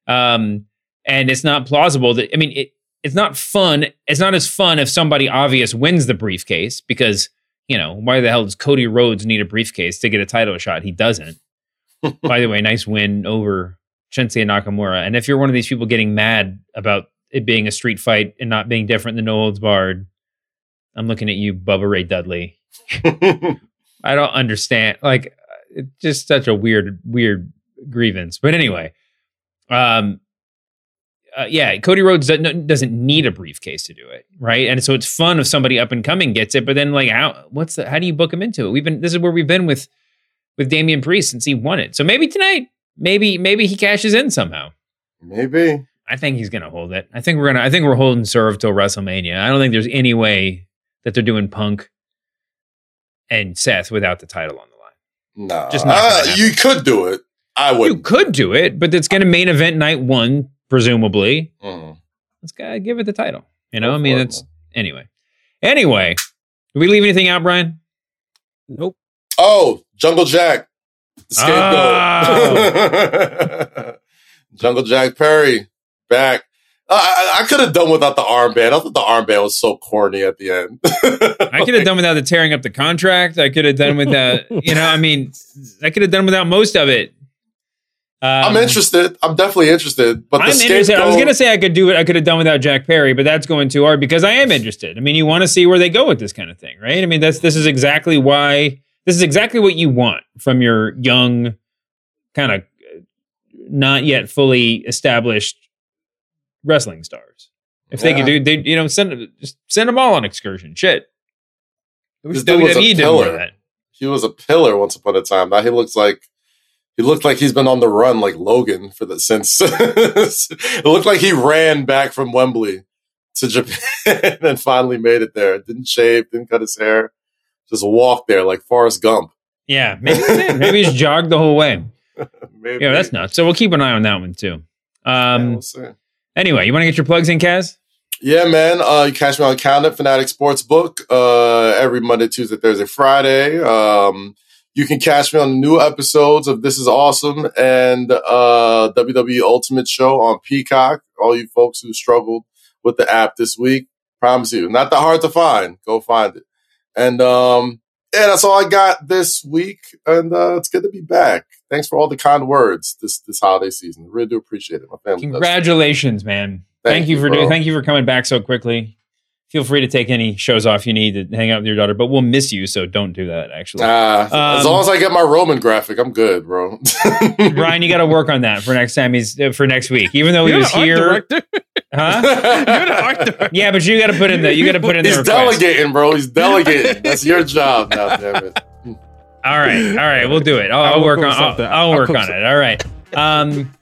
um, and it's not plausible that I mean it. It's not fun. It's not as fun if somebody obvious wins the briefcase because you know why the hell does Cody Rhodes need a briefcase to get a title shot? He doesn't. By the way, nice win over Shinsuke Nakamura. And if you're one of these people getting mad about it being a street fight and not being different than No Holds Barred, I'm looking at you, Bubba Ray Dudley. I don't understand. Like, it's just such a weird, weird grievance. But anyway, um, uh, yeah, Cody Rhodes doesn't, doesn't need a briefcase to do it, right? And so it's fun if somebody up and coming gets it, but then like, how what's the how do you book him into it? We've been this is where we've been with with Damian Priest since he won it. So maybe tonight, maybe maybe he cashes in somehow. Maybe I think he's gonna hold it. I think we're gonna. I think we're holding serve till WrestleMania. I don't think there's any way that they're doing Punk and Seth without the title on the line. No, Just not uh, you could do it. I would. You could do it, but it's gonna main event night one, presumably. Mm. Let's go give it the title. You know, I mean, it's anyway. Anyway, did we leave anything out, Brian? Nope. Oh, Jungle Jack, the Oh. Jungle Jack Perry back. I, I could have done without the armband. I thought the armband was so corny at the end. I could have done without the tearing up the contract. I could have done without, you know, I mean, I could have done without most of it. I'm um, interested. I'm definitely interested. But I'm interested. I was going to say I could do it. I could have done without Jack Perry, but that's going too hard because I am interested. I mean, you want to see where they go with this kind of thing, right? I mean, that's this is exactly why this is exactly what you want from your young, kind of not yet fully established wrestling stars. If they could do, they you know send just send them all on excursion. Shit. I wish This dude was a WWE did more of that. He was a pillar once upon a time. Now he looks like he looked like he's been on the run like Logan for the since. it looked like he ran back from Wembley to Japan and finally made it there. Didn't shave, didn't cut his hair, just walked there like Forrest Gump. Yeah, maybe maybe he's jogged the whole way. Maybe. Yeah, that's nuts. So we'll keep an eye on that one too. Um, we'll see. Anyway, you want to get your plugs in, Kaz? Yeah, man. Uh, you catch me on Count Fanatic Sportsbook uh, every Monday, Tuesday, Thursday, Friday. Um, you can catch me on new episodes of This Is Awesome and uh, WWE Ultimate Show on Peacock. All you folks who struggled with the app this week, promise you, not that hard to find. Go find it. And um, yeah, that's all I got this week. And uh, it's good to be back. Thanks for all the kind words this this holiday season. Really do appreciate it. My family. Congratulations, man. Thank, Thank you, you, for doing. Thank you for coming back so quickly. Feel free to take any shows off you need to hang out with your daughter, but we'll miss you, so don't do that. Actually, as Um, long as I get my Roman graphic, I'm good, bro. Ryan, you got to work on that for next time. He's uh, for next week, even though he You're was the art here. director. Huh? You're the art director. Yeah, but you got to put in the you got to put in the He's request. delegating, bro. He's delegating. That's your job now, damn it. All right, all right, we'll do it. I'll, I'll work on. I'll. I'll work on it. All right. Um.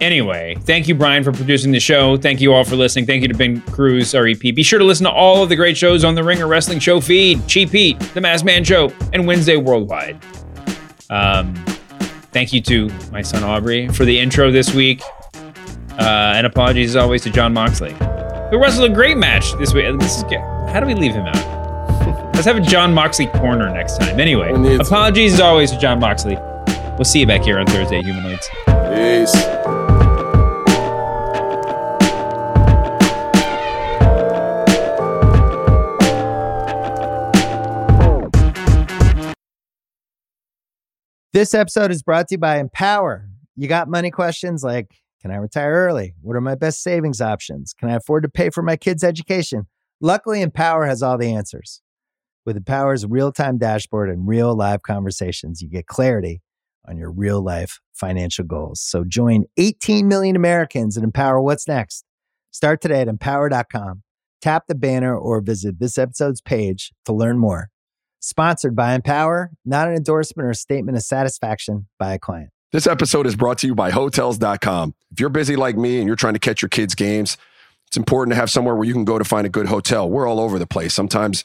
Anyway, thank you, Brian, for producing the show. Thank you all for listening. Thank you to Ben Cruz, REP. Be sure to listen to all of the great shows on the Ringer Wrestling Show feed: Cheap Heat, The Masked Man Show, and Wednesday Worldwide. Um, thank you to my son Aubrey for the intro this week, uh, and apologies as always to Jon Moxley, who wrestled a great match this week. This is how do we leave him out? Let's have a Jon Moxley corner next time. Anyway, We need to. apologies as always to Jon Moxley. We'll see you back here on Thursday, Humanoids. Peace. This episode is brought to you by Empower. You got money questions like Can I retire early? What are my best savings options? Can I afford to pay for my kids' education? Luckily, Empower has all the answers. With Empower's real time dashboard and real live conversations, you get clarity on your real life financial goals. So join 18 million Americans and empower what's next. Start today at empower.com. Tap the banner or visit this episode's page to learn more. Sponsored by Empower, not an endorsement or a statement of satisfaction by a client. This episode is brought to you by Hotels.com. If you're busy like me and you're trying to catch your kids' games, it's important to have somewhere where you can go to find a good hotel. We're all over the place. Sometimes,